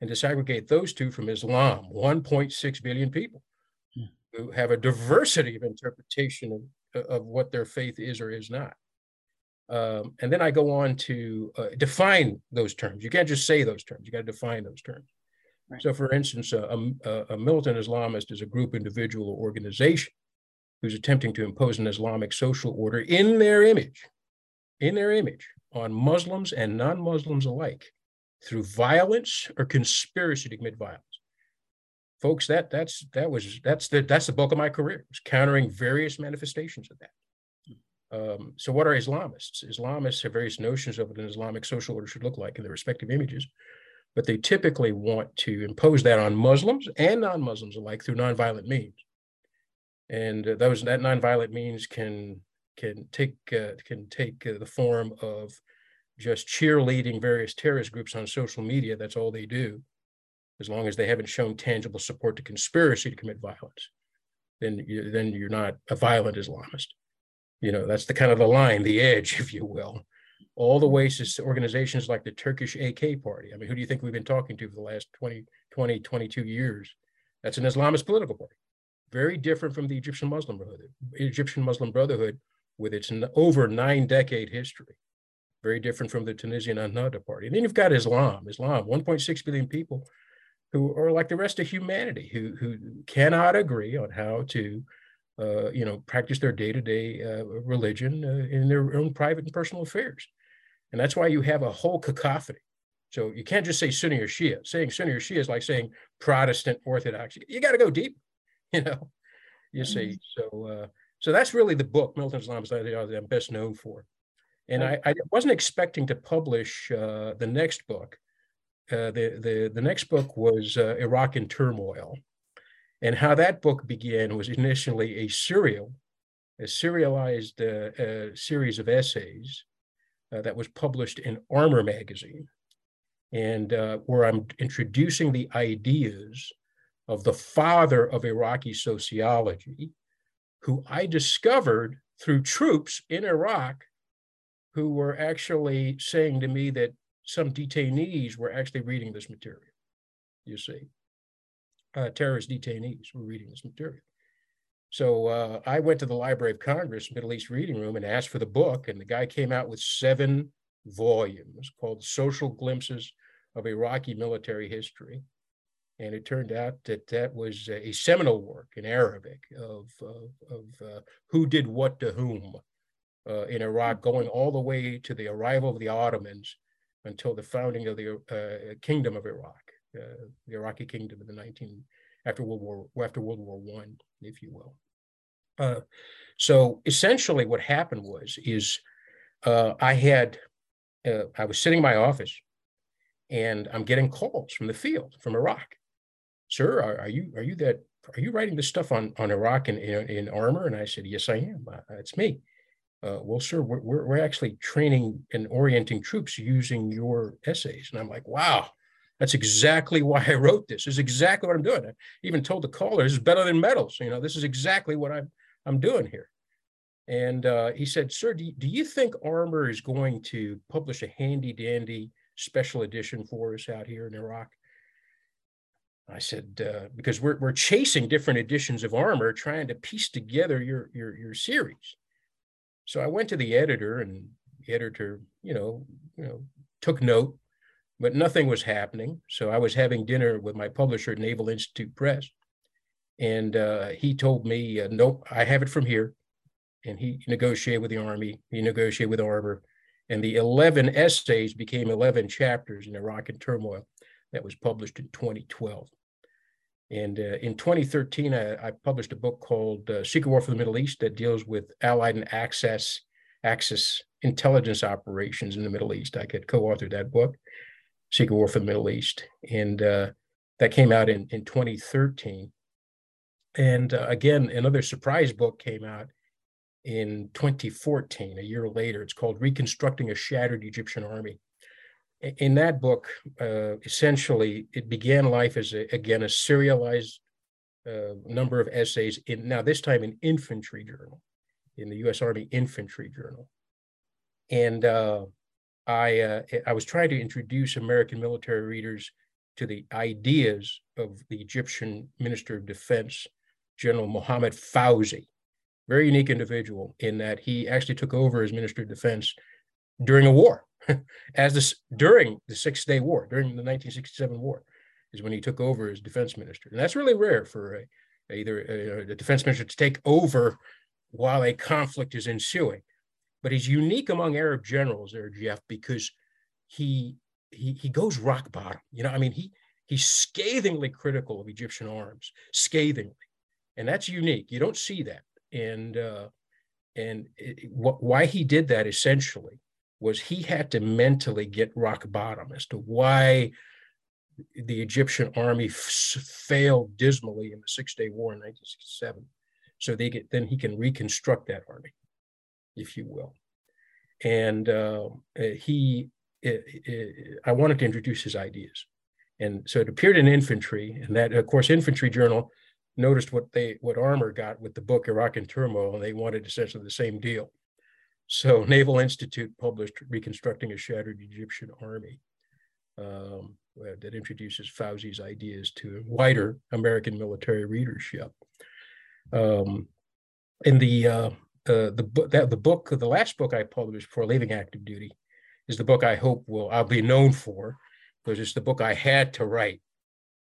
and disaggregate those two from Islam, 1.6 billion people hmm. who have a diversity of interpretation of, of what their faith is or is not. Um, and then I go on to uh, define those terms. You can't just say those terms, you got to define those terms. Right. So, for instance, a, a, a, militant Islamist is a group, individual, or organization who's attempting to impose an Islamic social order in their image, in their image, on Muslims and non-Muslims alike through violence or conspiracy to commit violence. Folks, that that's that was that's the that's the bulk of my career, was countering various manifestations of that. Um, so what are Islamists? Islamists have various notions of what an Islamic social order should look like in their respective images, but they typically want to impose that on Muslims and non-Muslims alike through nonviolent means. And uh, those that nonviolent means can can take uh, can take uh, the form of just cheerleading various terrorist groups on social media. That's all they do, as long as they haven't shown tangible support to conspiracy to commit violence. Then you, then you're not a violent Islamist. You know that's the kind of the line, the edge, if you will. All the to organizations like the Turkish AK Party. I mean, who do you think we've been talking to for the last 20, 20, 22 years? That's an Islamist political party. Very different from the Egyptian Muslim Brotherhood. Egyptian Muslim Brotherhood with its over nine decade history. Very different from the Tunisian Ennahda Party. And then you've got Islam, Islam, 1.6 billion people who are like the rest of humanity, who, who cannot agree on how to, uh, you know, practice their day-to-day uh, religion uh, in their own private and personal affairs. And that's why you have a whole cacophony. So you can't just say Sunni or Shia. Saying Sunni or Shia is like saying Protestant Orthodox. You got to go deep, you know. You see, mm-hmm. so uh, so that's really the book, Militant Islamist Ideology, I'm best known for. And I, I wasn't expecting to publish uh, the next book. Uh, the, the, the next book was uh, Iraq in Turmoil. And how that book began was initially a serial, a serialized uh, uh, series of essays uh, that was published in Armor magazine, and where I'm introducing the ideas of the father of Iraqi sociology, who I discovered through troops in Iraq who were actually saying to me that some detainees were actually reading this material, you see. uh, terrorist detainees were reading this material. So uh, I went to the Library of Congress Middle East Reading Room and asked for the book, and the guy came out with seven volumes called Social Glimpses of Iraqi Military History. And it turned out that that was a seminal work in Arabic of, of, of uh, who did what to whom uh, in Iraq, going all the way to the arrival of the Ottomans until the founding of the uh, Kingdom of Iraq, uh, the Iraqi Kingdom in the 19 after World War after World War One, if you will. Uh, so essentially, what happened was is uh, I had uh, I was sitting in my office, and I'm getting calls from the field from Iraq. Sir, are, are you are you that are you writing this stuff on on Iraq in in, in armor? And I said, Yes, I am. Uh, it's me. Uh, well, sir, we're, we're, we're actually training and orienting troops using your essays. And I'm like, wow, that's exactly why I wrote this. This is exactly what I'm doing. I even told the caller, this is better than medals. You know, this is exactly what I'm I'm doing here. And uh, he said, sir, do you, do you think Armor is going to publish a handy dandy special edition for us out here in Iraq? I said, uh, because we're, we're chasing different editions of Armor, trying to piece together your, your, your series. So I went to the editor and the editor, you know, you know, took note but nothing was happening. So I was having dinner with my publisher Naval Institute Press, and uh, he told me, uh, "Nope, I have it from here." And he negotiated with the Army. He negotiated with Armor, and the 11 essays became 11 chapters in Iraq in Turmoil. That was published in 2012. And uh, in 2013, I, I, published a book called uh, Secret War for the Middle East that deals with Allied and Axis, Axis intelligence operations in the Middle East. I could co-author that book. Secret War for the Middle East. And uh, that came out in, in 2013. And uh, again, another surprise book came out in 2014, a year later. It's called Reconstructing a Shattered Egyptian Army. In that book, uh, essentially, it began life as, a, again, a serialized uh, number of essays in now this time an infantry journal, in the U.S. Army Infantry Journal. And uh, I uh, I was trying to introduce American military readers to the ideas of the Egyptian Minister of Defense, General Mohammed Fawzi, very unique individual in that he actually took over as Minister of Defense during a war, as this during the Six Day War, during the 1967 war, is when he took over as defense minister, and that's really rare for a, either a, a defense minister to take over while a conflict is ensuing but he's unique among Arab generals there, Jeff, because he he he goes rock bottom. You know, I mean, he he's scathingly critical of Egyptian arms, scathingly, and that's unique. You don't see that, and uh, and it, wh- why he did that essentially was he had to mentally get rock bottom as to why the Egyptian army f- failed dismally in the Six Day War in 1967. So they get then he can reconstruct that army if you will. And um, uh, he, it, it, I wanted to introduce his ideas. And so it appeared in infantry, and that, of course, Infantry Journal noticed what they what Armor got with the book Iraq in Turmoil, and they wanted essentially the same deal. So Naval Institute published Reconstructing a Shattered Egyptian Army um, that introduces Fawzi's ideas to wider American military readership. Um, in the uh, uh, the book the book the last book I published before leaving active duty is the book I hope will I'll be known for because it's the book I had to write.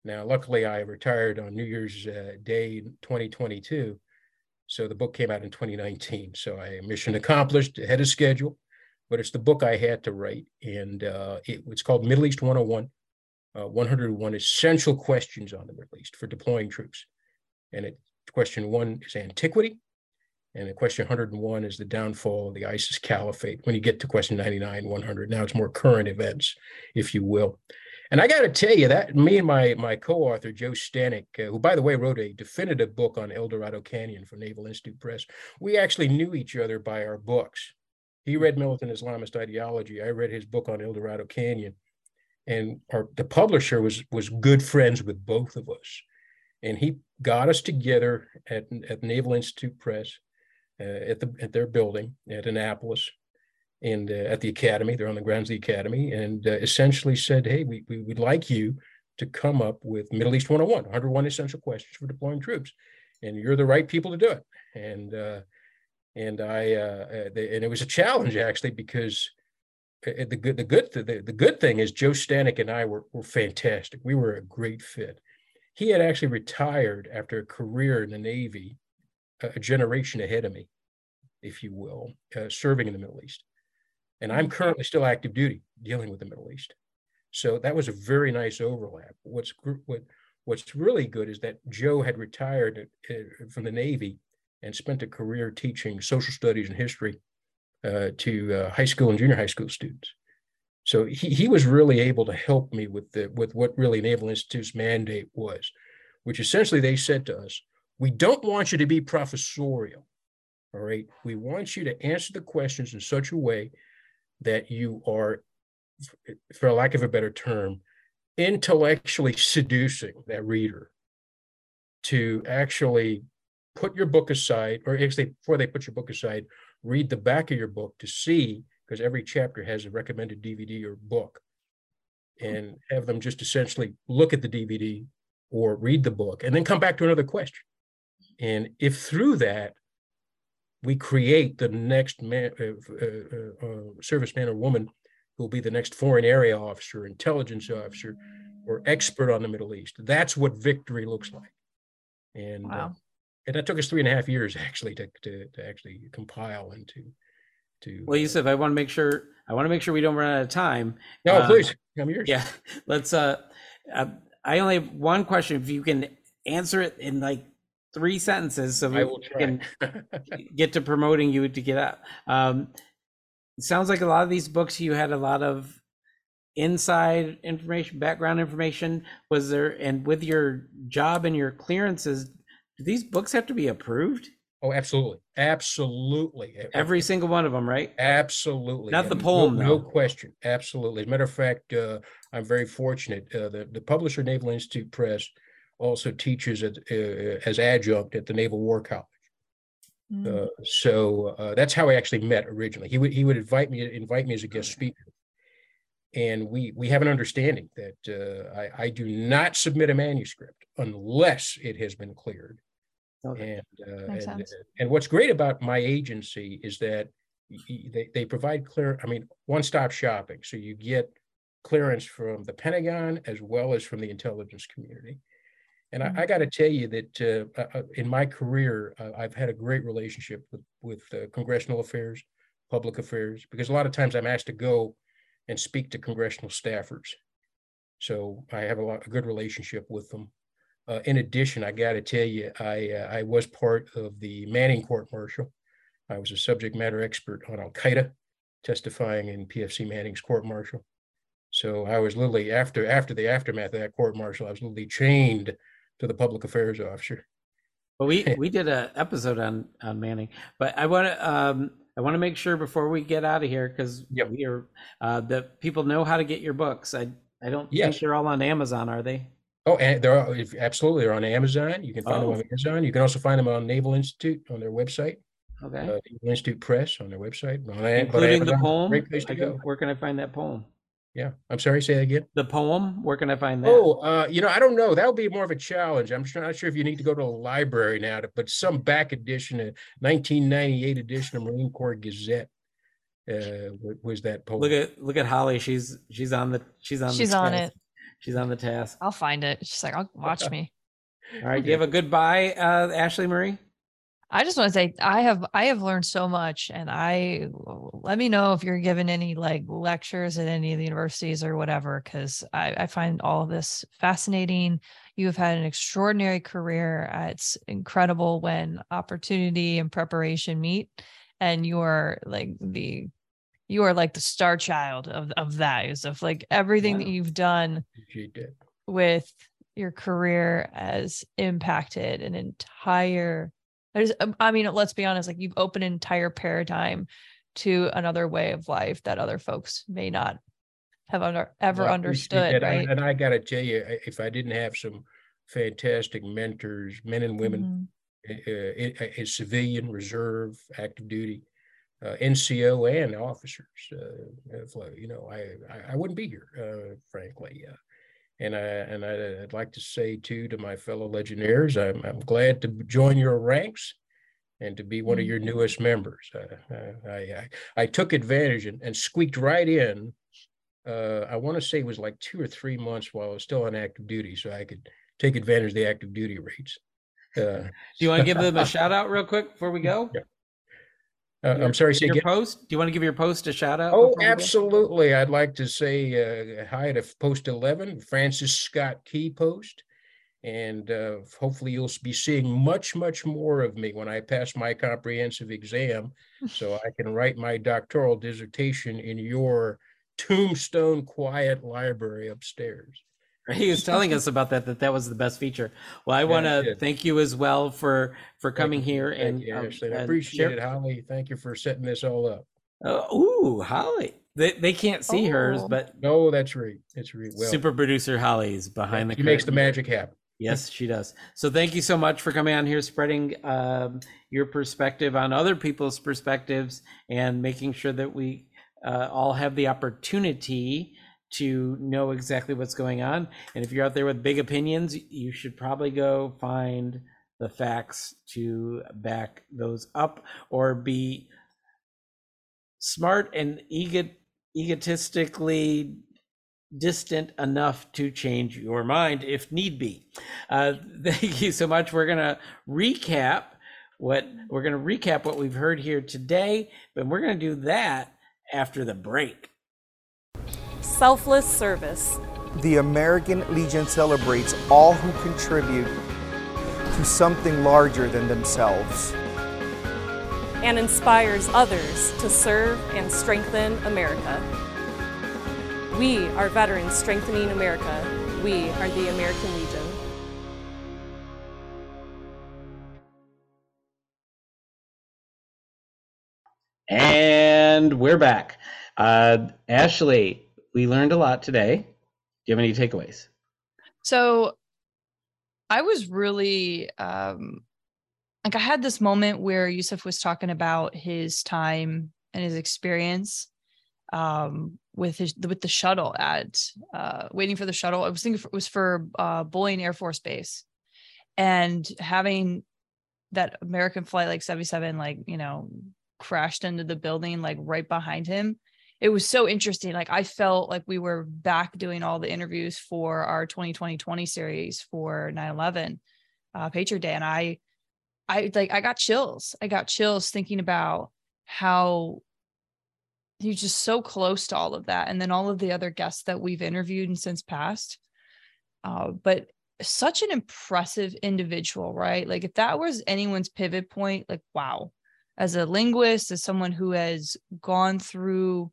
Now, luckily, I retired on New Year's uh, Day 2022, so the book came out in 2019. So I mission accomplished, ahead of schedule. But it's the book I had to write, and uh, it, it's called Middle East 101. Uh, 101 essential questions on the Middle East for deploying troops. And it, question one is antiquity. And the question 101 is the downfall of the ISIS caliphate. When you get to question 99, 100, now it's more current events, if you will. And I got to tell you that me and my my co-author Joe Stanik, uh, who by the way wrote a definitive book on El Dorado Canyon for Naval Institute Press, we actually knew each other by our books. He read Militant Islamist Ideology. I read his book on El Dorado Canyon, and our the publisher was was good friends with both of us, and he got us together at at Naval Institute Press uh, at the at their building at Annapolis and uh, at the academy. They're on the grounds of the academy, and uh, essentially said, "Hey, we, we would like you to come up with Middle East 101, 101 essential questions for deploying troops. And you're the right people to do it. And uh, and I uh, they, and it was a challenge actually because uh, the good the good the, the good thing is Joe Stanik and I were were fantastic. We were a great fit. He had actually retired after a career in the Navy, a generation ahead of me, if you will, uh, serving in the Middle East. And I'm currently still active duty dealing with the Middle East. So that was a very nice overlap. What's what what's really good is that Joe had retired uh, from the Navy and spent a career teaching social studies and history uh, to uh, high school and junior high school students. So he, he was really able to help me with the with what really Naval Institute's mandate was, which essentially they said to us, we don't want you to be professorial. All right. We want you to answer the questions in such a way that you are, for lack of a better term, intellectually seducing that reader to actually put your book aside, or actually before they put your book aside, read the back of your book to see, because every chapter has a recommended DVD or book, and have them just essentially look at the DVD or read the book and then come back to another question. And if through that, we create the next man, uh, uh, uh, serviceman or woman who will be the next foreign area officer, intelligence officer, or expert on the Middle East. That's what victory looks like. And uh, wow and that took us three and a half years actually to to, to actually compile and to to. Well, Yusuf, I want to make sure I want to make sure we don't run out of time. No, uh, please, I'm yours. Yeah, let's. Uh, uh, I only have one question. If you can answer it in like three sentences, so we can get to promoting you to get up. Um, sounds like a lot of these books you had a lot of inside information, background information. Was there, and with your job and your clearances, do these books have to be approved? Oh, absolutely, absolutely. Every single one of them, right? Absolutely. Not the poem, no, no, question. Absolutely. As a matter of fact, uh, I'm very fortunate. Uh, the the publisher Naval Institute Press also teaches at, uh, as adjunct at the Naval War College. Mm. Uh, so uh, that's how I actually met originally. He would he would invite me invite me as a guest speaker, and we we have an understanding that uh, I, I do not submit a manuscript unless it has been cleared Okay. And, uh, and, and what's great about my agency is that they, they provide clear, I mean, one-stop shopping. So you get clearance from the Pentagon as well as from the intelligence community. And mm-hmm. I, I got to tell you that uh, uh, in my career, uh, I've had a great relationship with, with uh, congressional affairs, public affairs, because a lot of times I'm asked to go and speak to congressional staffers. So I have a lot a good relationship with them. Uh, in addition, I got to tell you, I uh, I was part of the Manning court martial. I was a subject matter expert on Al Qaeda, testifying in PFC Manning's court martial. So I was literally after after the aftermath of that court martial, I was literally chained to the public affairs officer. Well, we we did an episode on on Manning, but I want to um, I want to make sure before we get out of here because yep. we are uh, that people know how to get your books. I I don't yes. think they're all on Amazon, are they? Oh, and they're absolutely they're on Amazon. You can find oh. them on Amazon. You can also find them on Naval Institute on their website. Okay. Uh, Naval Institute Press on their website. On, Including the poem. Great place to can, go. Where can I find that poem? Yeah, I'm sorry. Say that again. The poem. Where can I find that? Oh, uh, you know, I don't know. That would be more of a challenge. I'm not sure if you need to go to a library now, to, but some back edition, a 1998 edition of Marine Corps Gazette uh, was that poem. Look at look at Holly. She's she's on the she's on she's on it. She's on the task. I'll find it. She's like, I'll watch me. All right. Do you have a goodbye, uh, Ashley Marie? I just want to say I have I have learned so much, and I let me know if you're given any like lectures at any of the universities or whatever, because I, I find all of this fascinating. You have had an extraordinary career. Uh, it's incredible when opportunity and preparation meet, and you are like the you are like the star child of of that of like everything wow. that you've done with your career has impacted an entire there's um, i mean let's be honest like you've opened an entire paradigm to another way of life that other folks may not have under, ever well, understood right and I, I gotta tell you if i didn't have some fantastic mentors men and women mm-hmm. uh, uh, civilian reserve active duty uh, NCO and officers. Uh, uh, you know, I, I, I wouldn't be here, uh, frankly. And I and I, would like to say too to my fellow Legionnaires, I'm I'm glad to join your ranks and to be one of your mm-hmm. newest members. Uh, I, I, I took advantage and, and squeaked right in. Uh, I want to say it was like two or three months while I was still on active duty, so I could take advantage of the active duty rates. Uh, Do you want to give them a shout out real quick before we go? Yeah. Uh, I'm sorry. Say your again. post. Do you want to give your post a shout out? Oh, absolutely. I'd like to say uh, hi to Post 11, Francis Scott Key Post, and uh, hopefully you'll be seeing much, much more of me when I pass my comprehensive exam, so I can write my doctoral dissertation in your tombstone quiet library upstairs. He was telling us about that that that was the best feature. Well, I want to thank you as well for for coming here and you, um, I appreciate it, Holly. Thank you for setting this all up. Oh, ooh, Holly. They, they can't see oh. hers, but no, that's right. That's right. Well, super producer Holly is behind yeah, the. She makes the magic happen. Yes, she does. So thank you so much for coming on here, spreading um, your perspective on other people's perspectives, and making sure that we uh, all have the opportunity to know exactly what's going on. And if you're out there with big opinions, you should probably go find the facts to back those up or be smart and ego- egotistically distant enough to change your mind if need be. Uh, thank you so much. We're going to recap what we're going to recap what we've heard here today, but we're going to do that after the break selfless service. The American Legion celebrates all who contribute to something larger than themselves and inspires others to serve and strengthen America. We are veterans strengthening America. We are the American Legion. And we're back. Uh, Ashley, we learned a lot today. Do you have any takeaways? So I was really um like I had this moment where Yusuf was talking about his time and his experience um with his with the shuttle at uh waiting for the shuttle. I was thinking it was for uh Bolling Air Force Base and having that American flight like 77 like, you know, crashed into the building like right behind him it was so interesting. Like I felt like we were back doing all the interviews for our 2020 series for 9/11 uh, Patriot Day, and I, I like I got chills. I got chills thinking about how you're just so close to all of that, and then all of the other guests that we've interviewed and since passed. Uh, but such an impressive individual, right? Like if that was anyone's pivot point, like wow, as a linguist, as someone who has gone through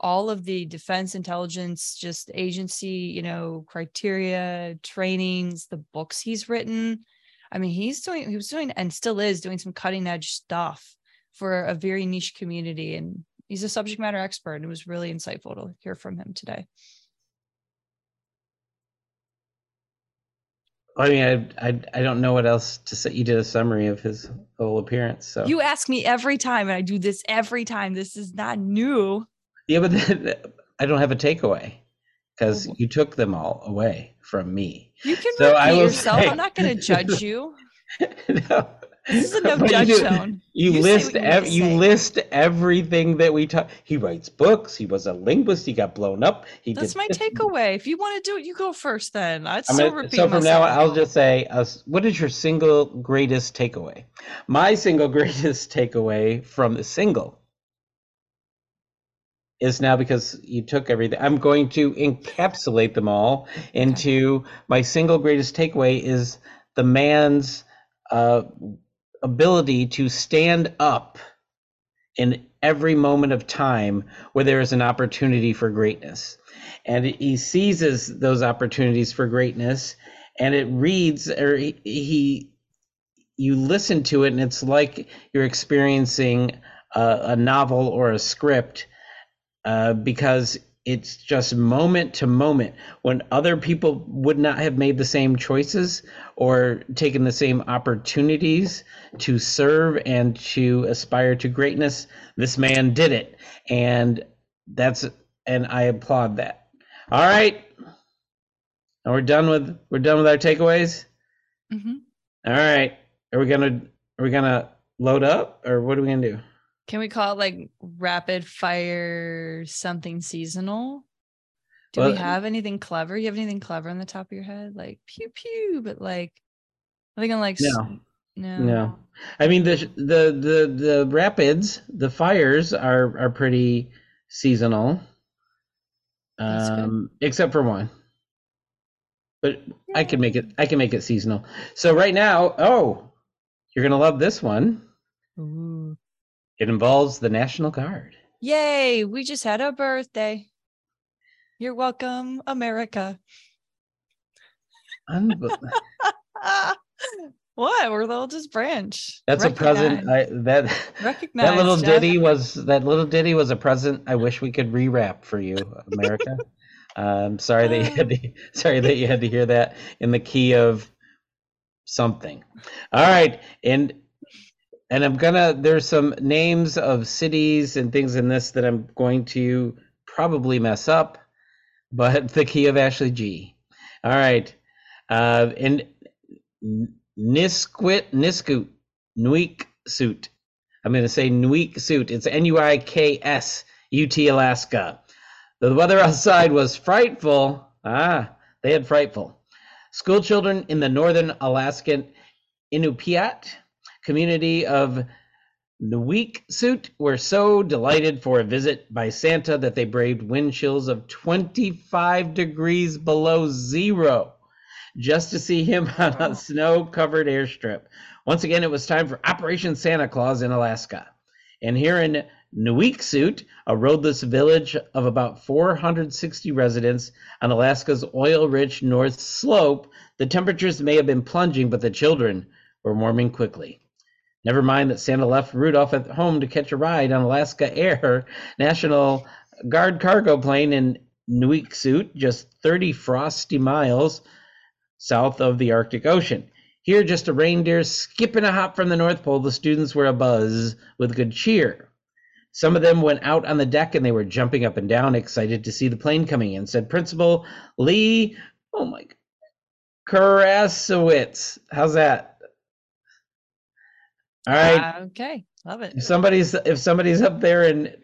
all of the defense intelligence just agency you know criteria trainings the books he's written i mean he's doing he was doing and still is doing some cutting edge stuff for a very niche community and he's a subject matter expert and it was really insightful to hear from him today I mean, I, I I don't know what else to say. You did a summary of his whole appearance. So you ask me every time, and I do this every time. This is not new. Yeah, but then, I don't have a takeaway because oh. you took them all away from me. You can so repeat yourself. Say, I'm not going to judge you. no. This is a no judge you zone. You, you list ev- you list everything that we talk. He writes books. He was a linguist. He got blown up. He That's my takeaway. If you want to do it, you go first. Then I'd still gonna, repeat. So from myself. now, I'll just say, uh, what is your single greatest takeaway? My single greatest takeaway from the single is now because you took everything. I'm going to encapsulate them all into my single greatest takeaway is the man's uh, ability to stand up in every moment of time where there is an opportunity for greatness. And he seizes those opportunities for greatness and it reads or he, he you listen to it and it's like you're experiencing a, a novel or a script uh, because it's just moment to moment when other people would not have made the same choices or taken the same opportunities to serve and to aspire to greatness this man did it and that's and i applaud that all right And we're done with we're done with our takeaways. hmm All right. Are we gonna are we gonna load up or what are we gonna do? Can we call it like rapid fire something seasonal? Do Well, we have anything clever? You have anything clever on the top of your head? Like pew pew, but like I think I'm like No. no. No. I mean the the the the rapids, the fires are are pretty seasonal. Um except for one. But I can make it I can make it seasonal. So right now, oh, you're going to love this one. Ooh. It involves the National Guard. Yay, we just had a birthday. You're welcome, America. Unbe- what? We're the oldest branch. That's a present I that Recognize. that little Jeff. ditty was that little ditty was a present I wish we could rewrap for you, America. um sorry that you had to, sorry that you had to hear that in the key of something. All right, and and I'm gonna there's some names of cities and things in this that I'm going to probably mess up, but the key of Ashley G. All right, uh, and Nisquit Niskut Nuik Suit. I'm to say Nuik Suit. It's N U I K S U T Alaska. The weather outside was frightful. Ah, they had frightful. School children in the northern Alaskan Inupiat community of Nuiqsut were so delighted for a visit by Santa that they braved wind chills of 25 degrees below zero just to see him on a snow covered airstrip. Once again, it was time for Operation Santa Claus in Alaska. And here in Nuiqsut, a roadless village of about 460 residents on Alaska's oil rich north slope, the temperatures may have been plunging, but the children were warming quickly. Never mind that Santa left Rudolph at home to catch a ride on Alaska Air National Guard cargo plane in Nuiqsut, just 30 frosty miles south of the Arctic Ocean. Here, just a reindeer skipping a hop from the North Pole, the students were abuzz with good cheer. Some of them went out on the deck and they were jumping up and down, excited to see the plane coming in, said Principal Lee, oh my, Karasowitz. How's that? All right. Ah, okay, love it. If somebody's if somebody's up there in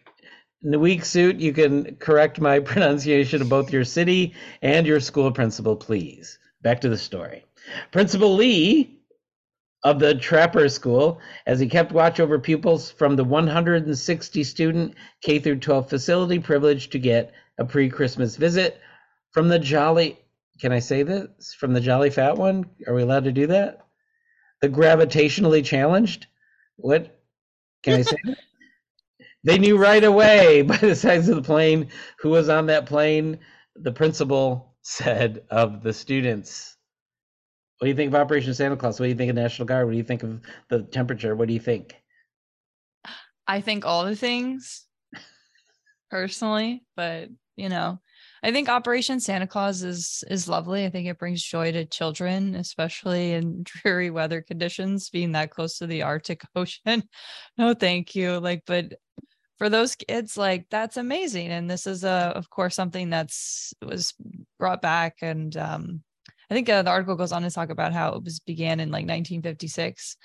the weak suit, you can correct my pronunciation of both your city and your school principal, please. Back to the story. Principal Lee of the Trapper School, as he kept watch over pupils from the 160 student K through 12 facility, privileged to get a pre-Christmas visit from the Jolly. Can I say this? From the Jolly Fat One? Are we allowed to do that? The gravitationally challenged. What can I say? They knew right away by the size of the plane who was on that plane. The principal said of the students. What do you think of Operation Santa Claus? What do you think of National Guard? What do you think of the temperature? What do you think? I think all the things personally, but you know, I think Operation Santa Claus is is lovely. I think it brings joy to children, especially in dreary weather conditions, being that close to the Arctic Ocean. no, thank you. Like, but for those kids, like that's amazing. And this is a, of course, something that's was brought back. And um, I think uh, the article goes on to talk about how it was began in like 1956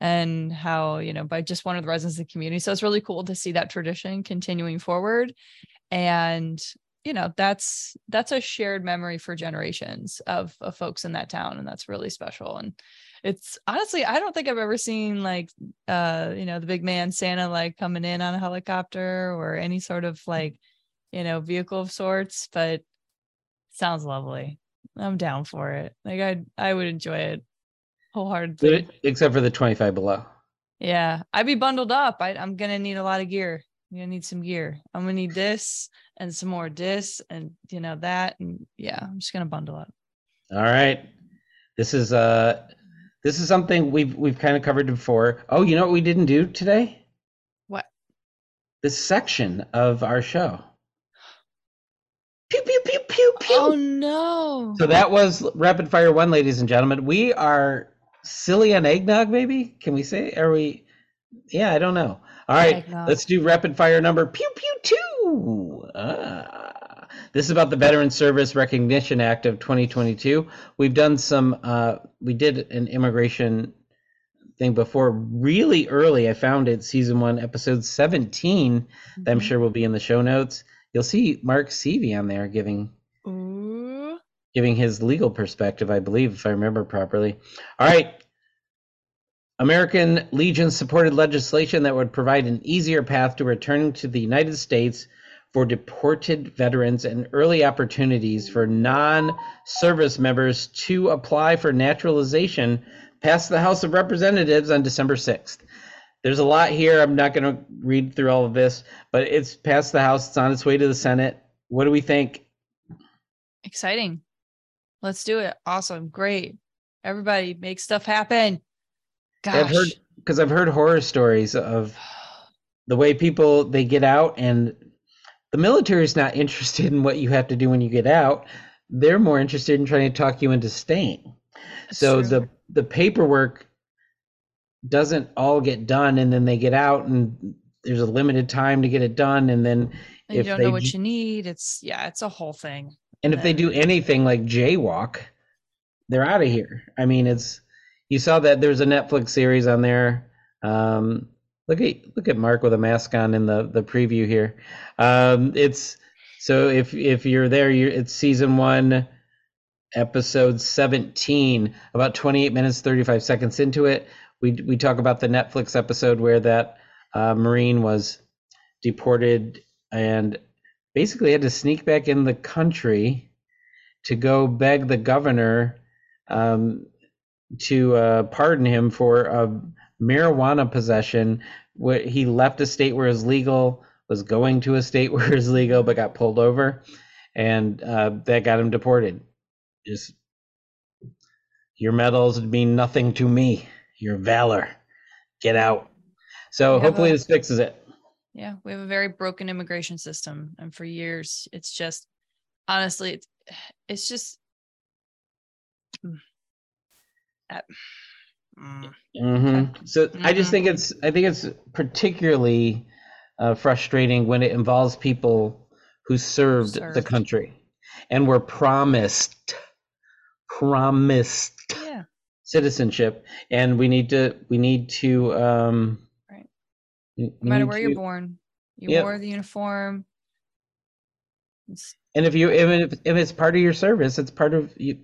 and how you know by just one of the residents of the community so it's really cool to see that tradition continuing forward and you know that's that's a shared memory for generations of, of folks in that town and that's really special and it's honestly i don't think i've ever seen like uh you know the big man santa like coming in on a helicopter or any sort of like you know vehicle of sorts but sounds lovely i'm down for it like i i would enjoy it wholeheartedly Except for the 25 below. yeah, I'd be bundled up. I, I'm gonna need a lot of gear. I'm gonna need some gear. I'm gonna need this and some more this and you know that and yeah, I'm just gonna bundle up. All right. This is uh this is something we've we've kind of covered before. Oh, you know what we didn't do today? What? This section of our show. Pew pew pew pew pew. Oh no! So that was rapid fire one, ladies and gentlemen. We are silly on eggnog, maybe? Can we say? Are we? Yeah, I don't know. All right, Eggnog. let's do rapid fire number pew pew two. Ah. This is about the Veteran Service Recognition Act of 2022. We've done some, uh, we did an immigration thing before really early. I found it season one, episode 17, that I'm Mhm. sure will be in the show notes. You'll see Mark Seavey on there giving Ooh. giving his legal perspective, I believe, if I remember properly. All right. American Legion supported legislation that would provide an easier path to returning to the United States for deported veterans and early opportunities for non service members to apply for naturalization passed the House of Representatives on December 6th. There's a lot here. I'm not going to read through all of this, but it's passed the House. It's on its way to the Senate. What do we think? Exciting. Let's do it. Awesome. Great. Everybody make stuff happen. Gosh. I've heard because I've heard horror stories of the way people they get out and the military is not interested in what you have to do when you get out. They're more interested in trying to talk you into staying. That's so true. the the paperwork doesn't all get done and then they get out and there's a limited time to get it done and then And you don't know what you need. It's yeah, it's a whole thing. and if they do anything like jaywalk, they're out of here. I mean, it's you saw that there's a Netflix series on there. Um, look at look at Mark with a mask on in the the preview here. Um, it's so if if you're there, you it's season one, episode 17, about 28 minutes 35 seconds into it. We we talk about the Netflix episode where that uh, Marine was deported and basically had to sneak back in the country to go beg the governor um, to uh, pardon him for uh, marijuana possession. Where he left a state where it's legal, was going to a state where it's legal, but got pulled over, and uh, that got him deported. Just your medals mean nothing to me. Your valor, get out. So hopefully a- this fixes it. Yeah, we have a very broken immigration system, and for years, it's just honestly, it's it's just. Mm. Mm. hmm So I just think it's I think it's particularly uh, frustrating when it involves people who served, the country and were promised promised Yeah, citizenship, and we need to we need to um, Right. no matter where to- you're born, you Yep. wore the uniform. It's, And if you if, if it's part of your service, it's part of you.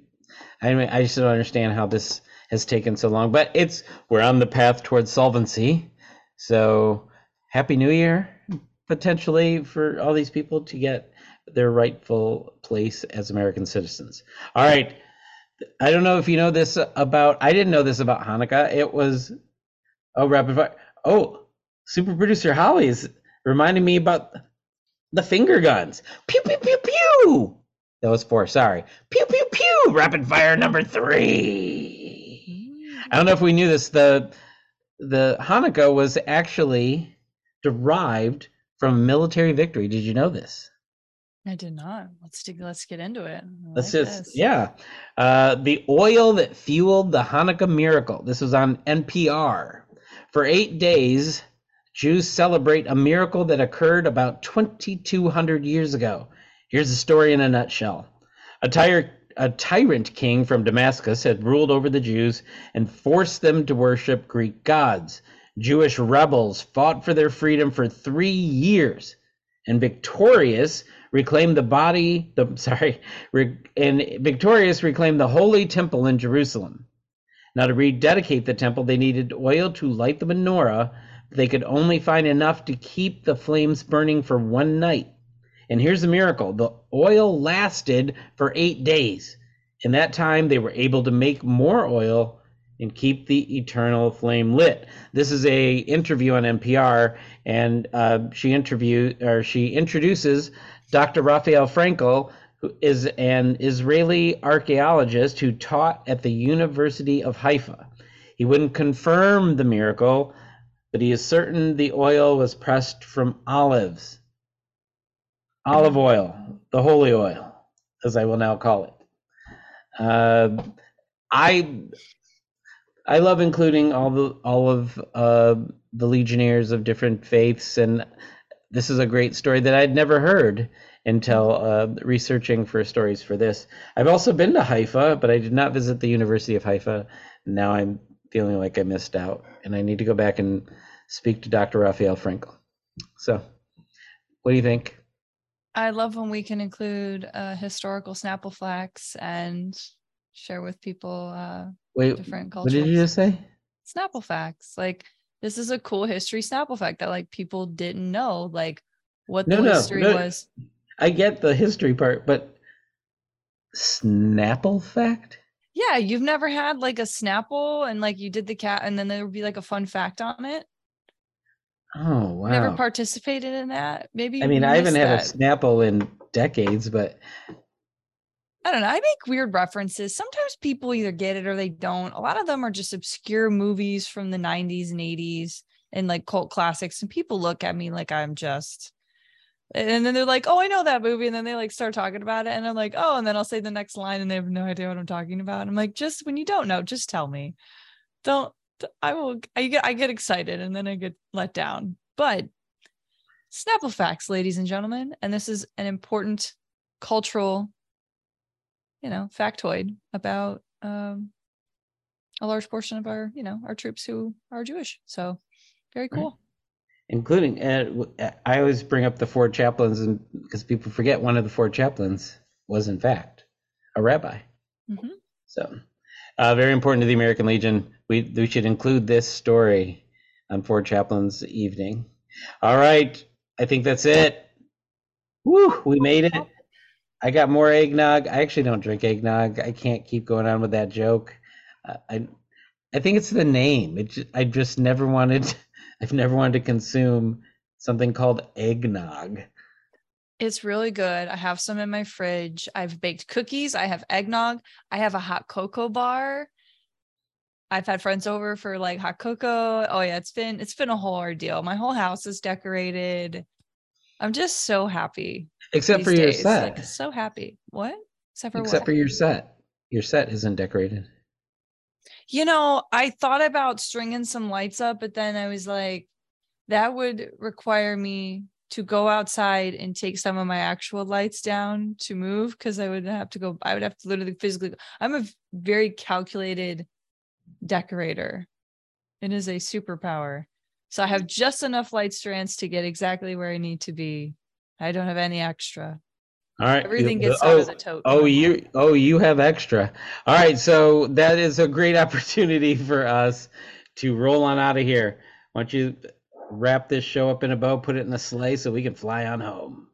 I mean, I just don't understand how this has taken so long, but it's we're on the path towards solvency. So happy New Year, potentially for all these people to get their rightful place as American citizens. All right, I don't know if you know this about. I didn't know this about Hanukkah. It was oh rapid fire. Oh, super producer Holly is reminding me about the finger guns. Pew pew pew pew. That was four. Sorry. Pew pew pew. Rapid fire number three. I don't know if we knew this. The the Hanukkah was actually derived from military victory. Did you know this? I did not. Let's dig, let's get into it. I Let's like just this. yeah. Uh, the oil that fueled the Hanukkah miracle. This was on NPR. For eight days, Jews celebrate a miracle that occurred about 2,200 years ago. Here's the story in a nutshell. A, tyrant, a tyrant king from Damascus had ruled over the Jews and forced them to worship Greek gods. Jewish rebels fought for their freedom for three years and victorious reclaimed the body the sorry re, and victorious reclaimed the holy temple in jerusalem. Now to rededicate the temple they needed oil to light the menorah. They could only find enough to keep the flames burning for one night and here's the miracle the oil lasted for eight days in that time they were able to make more oil and keep the eternal flame lit. This is a interview on NPR, and uh, she interview or she introduces Dr. Raphael Frankel, who is an Israeli archaeologist who taught at the University of Haifa. He wouldn't confirm the miracle, but he is certain the oil was pressed from olives, olive oil, the holy oil, as I will now call it. Uh, I I love including all the all of uh, the legionnaires of different faiths, and this is a great story that I'd never heard until uh, researching for stories for this. I've also been to Haifa, but I did not visit the University of Haifa. Now I'm feeling like I missed out, and I need to go back and speak to Dr. Raphael Frankel. So, what do you think? I love when we can include uh, historical Snapple facts and share with people uh, Wait, different cultures. what did you just say? Snapple facts. Like this is a cool history Snapple fact that like people didn't know like what No, the no, history no. was. I get the history part, but Snapple fact? Yeah, you've never had like a Snapple and like you did the cat and then there would be like a fun fact on it. Oh wow! Never participated in that. Maybe I mean, I haven't missed had a. Snapple in decades, but I don't know. I make weird references. Sometimes people either get it or they don't. A lot of them are just obscure movies from the 90s and 80s and like cult classics. And people look at me like I'm just, and then they're like, oh, I know that movie. And then they like start talking about it. And I'm like, oh, and then I'll say the next line and they have no idea what I'm talking about. I'm like, just when you don't know, just tell me. Don't, I will, I get, I get excited and then I get let down. But Snapple facts, ladies and gentlemen. And this is an important cultural you know, factoid about um, a large portion of our, you know, our troops who are Jewish. So very Right. cool. including uh, I always bring up the four chaplains, and because people forget one of the four chaplains was in fact a rabbi. Mhm. So, uh, very important to the American Legion. We we should include this story on Four Chaplains Evening. All right, I think that's it. Woo, we made it. I got more eggnog. I actually don't drink eggnog. I can't keep going on with that joke. Uh, I I think it's the name. It I just never wanted. I've never wanted to consume something called eggnog. It's really good. I have some in my fridge. I've baked cookies. I have eggnog. I have a hot cocoa bar. I've had friends over for like hot cocoa. Oh yeah, it's been it's been a whole ordeal. My whole house is decorated. I'm just so happy. Except for your days. set. Like, so happy. What? Except for Except what? for your set. Your set isn't decorated. You know, I thought about stringing some lights up, but then I was like, that would require me to go outside and take some of my actual lights down to move because I would have to go, I would have to literally physically. I'm a very calculated decorator. It is a superpower. So I have just enough light strands to get exactly where I need to be. I don't have any extra. All right. Everything gets oh, out of the tote. Oh, you oh you have extra. All right, so that is a great opportunity for us to roll on out of here. Why don't you wrap this show up in a bow, put it in the sleigh so we can fly on home.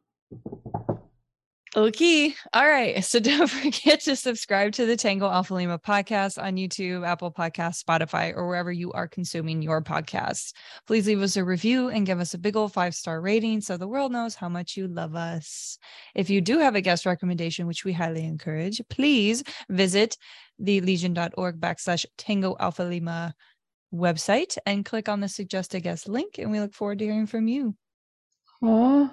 Okay. All right. So don't forget to subscribe to the Tango Alpha Lima podcast on YouTube, Apple Podcasts, Spotify, or wherever you are consuming your podcasts. Please leave us a review and give us a big old five star rating so the world knows how much you love us. If you do have a guest recommendation, which we highly encourage, please visit the legion.org backslash Tango Alpha Lima website and click on the suggested guest link. And we look forward to hearing from you. Aw.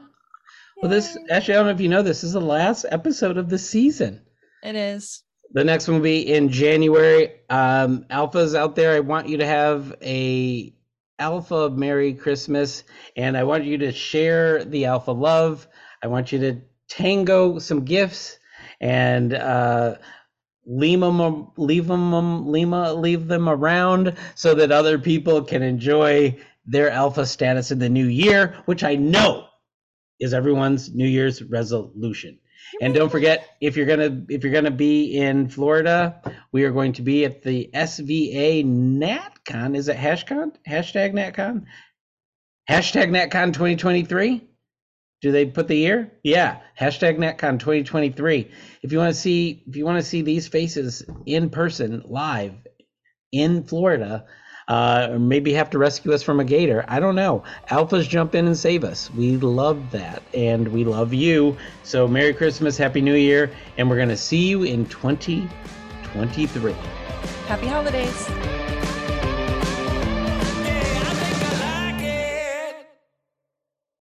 Well, this actually, I don't know if you know this, this is the last episode of the season. It is. The next one will be in January. Um, Alphas out there, I want you to have a Alpha Merry Christmas, and I want you to share the Alpha love. I want you to tango some gifts and uh, leave them, leave them, Lima, leave them around so that other people can enjoy their Alpha status in the new year, which I know is everyone's New Year's resolution. And don't forget, if you're gonna if you're gonna be in Florida, we are going to be at the SVA NatCon. Is it HashCon? Hashtag NatCon? Hashtag NatCon 2023. Do they put the year? Yeah. Hashtag NatCon 2023. If you want to see if you want to see these faces in person live in Florida, uh, maybe have to rescue us from a gator. I don't know. Alphas jump in and save us. We love that, and we love you. So Merry Christmas, Happy New Year, and we're gonna see you in 2023. Happy holidays.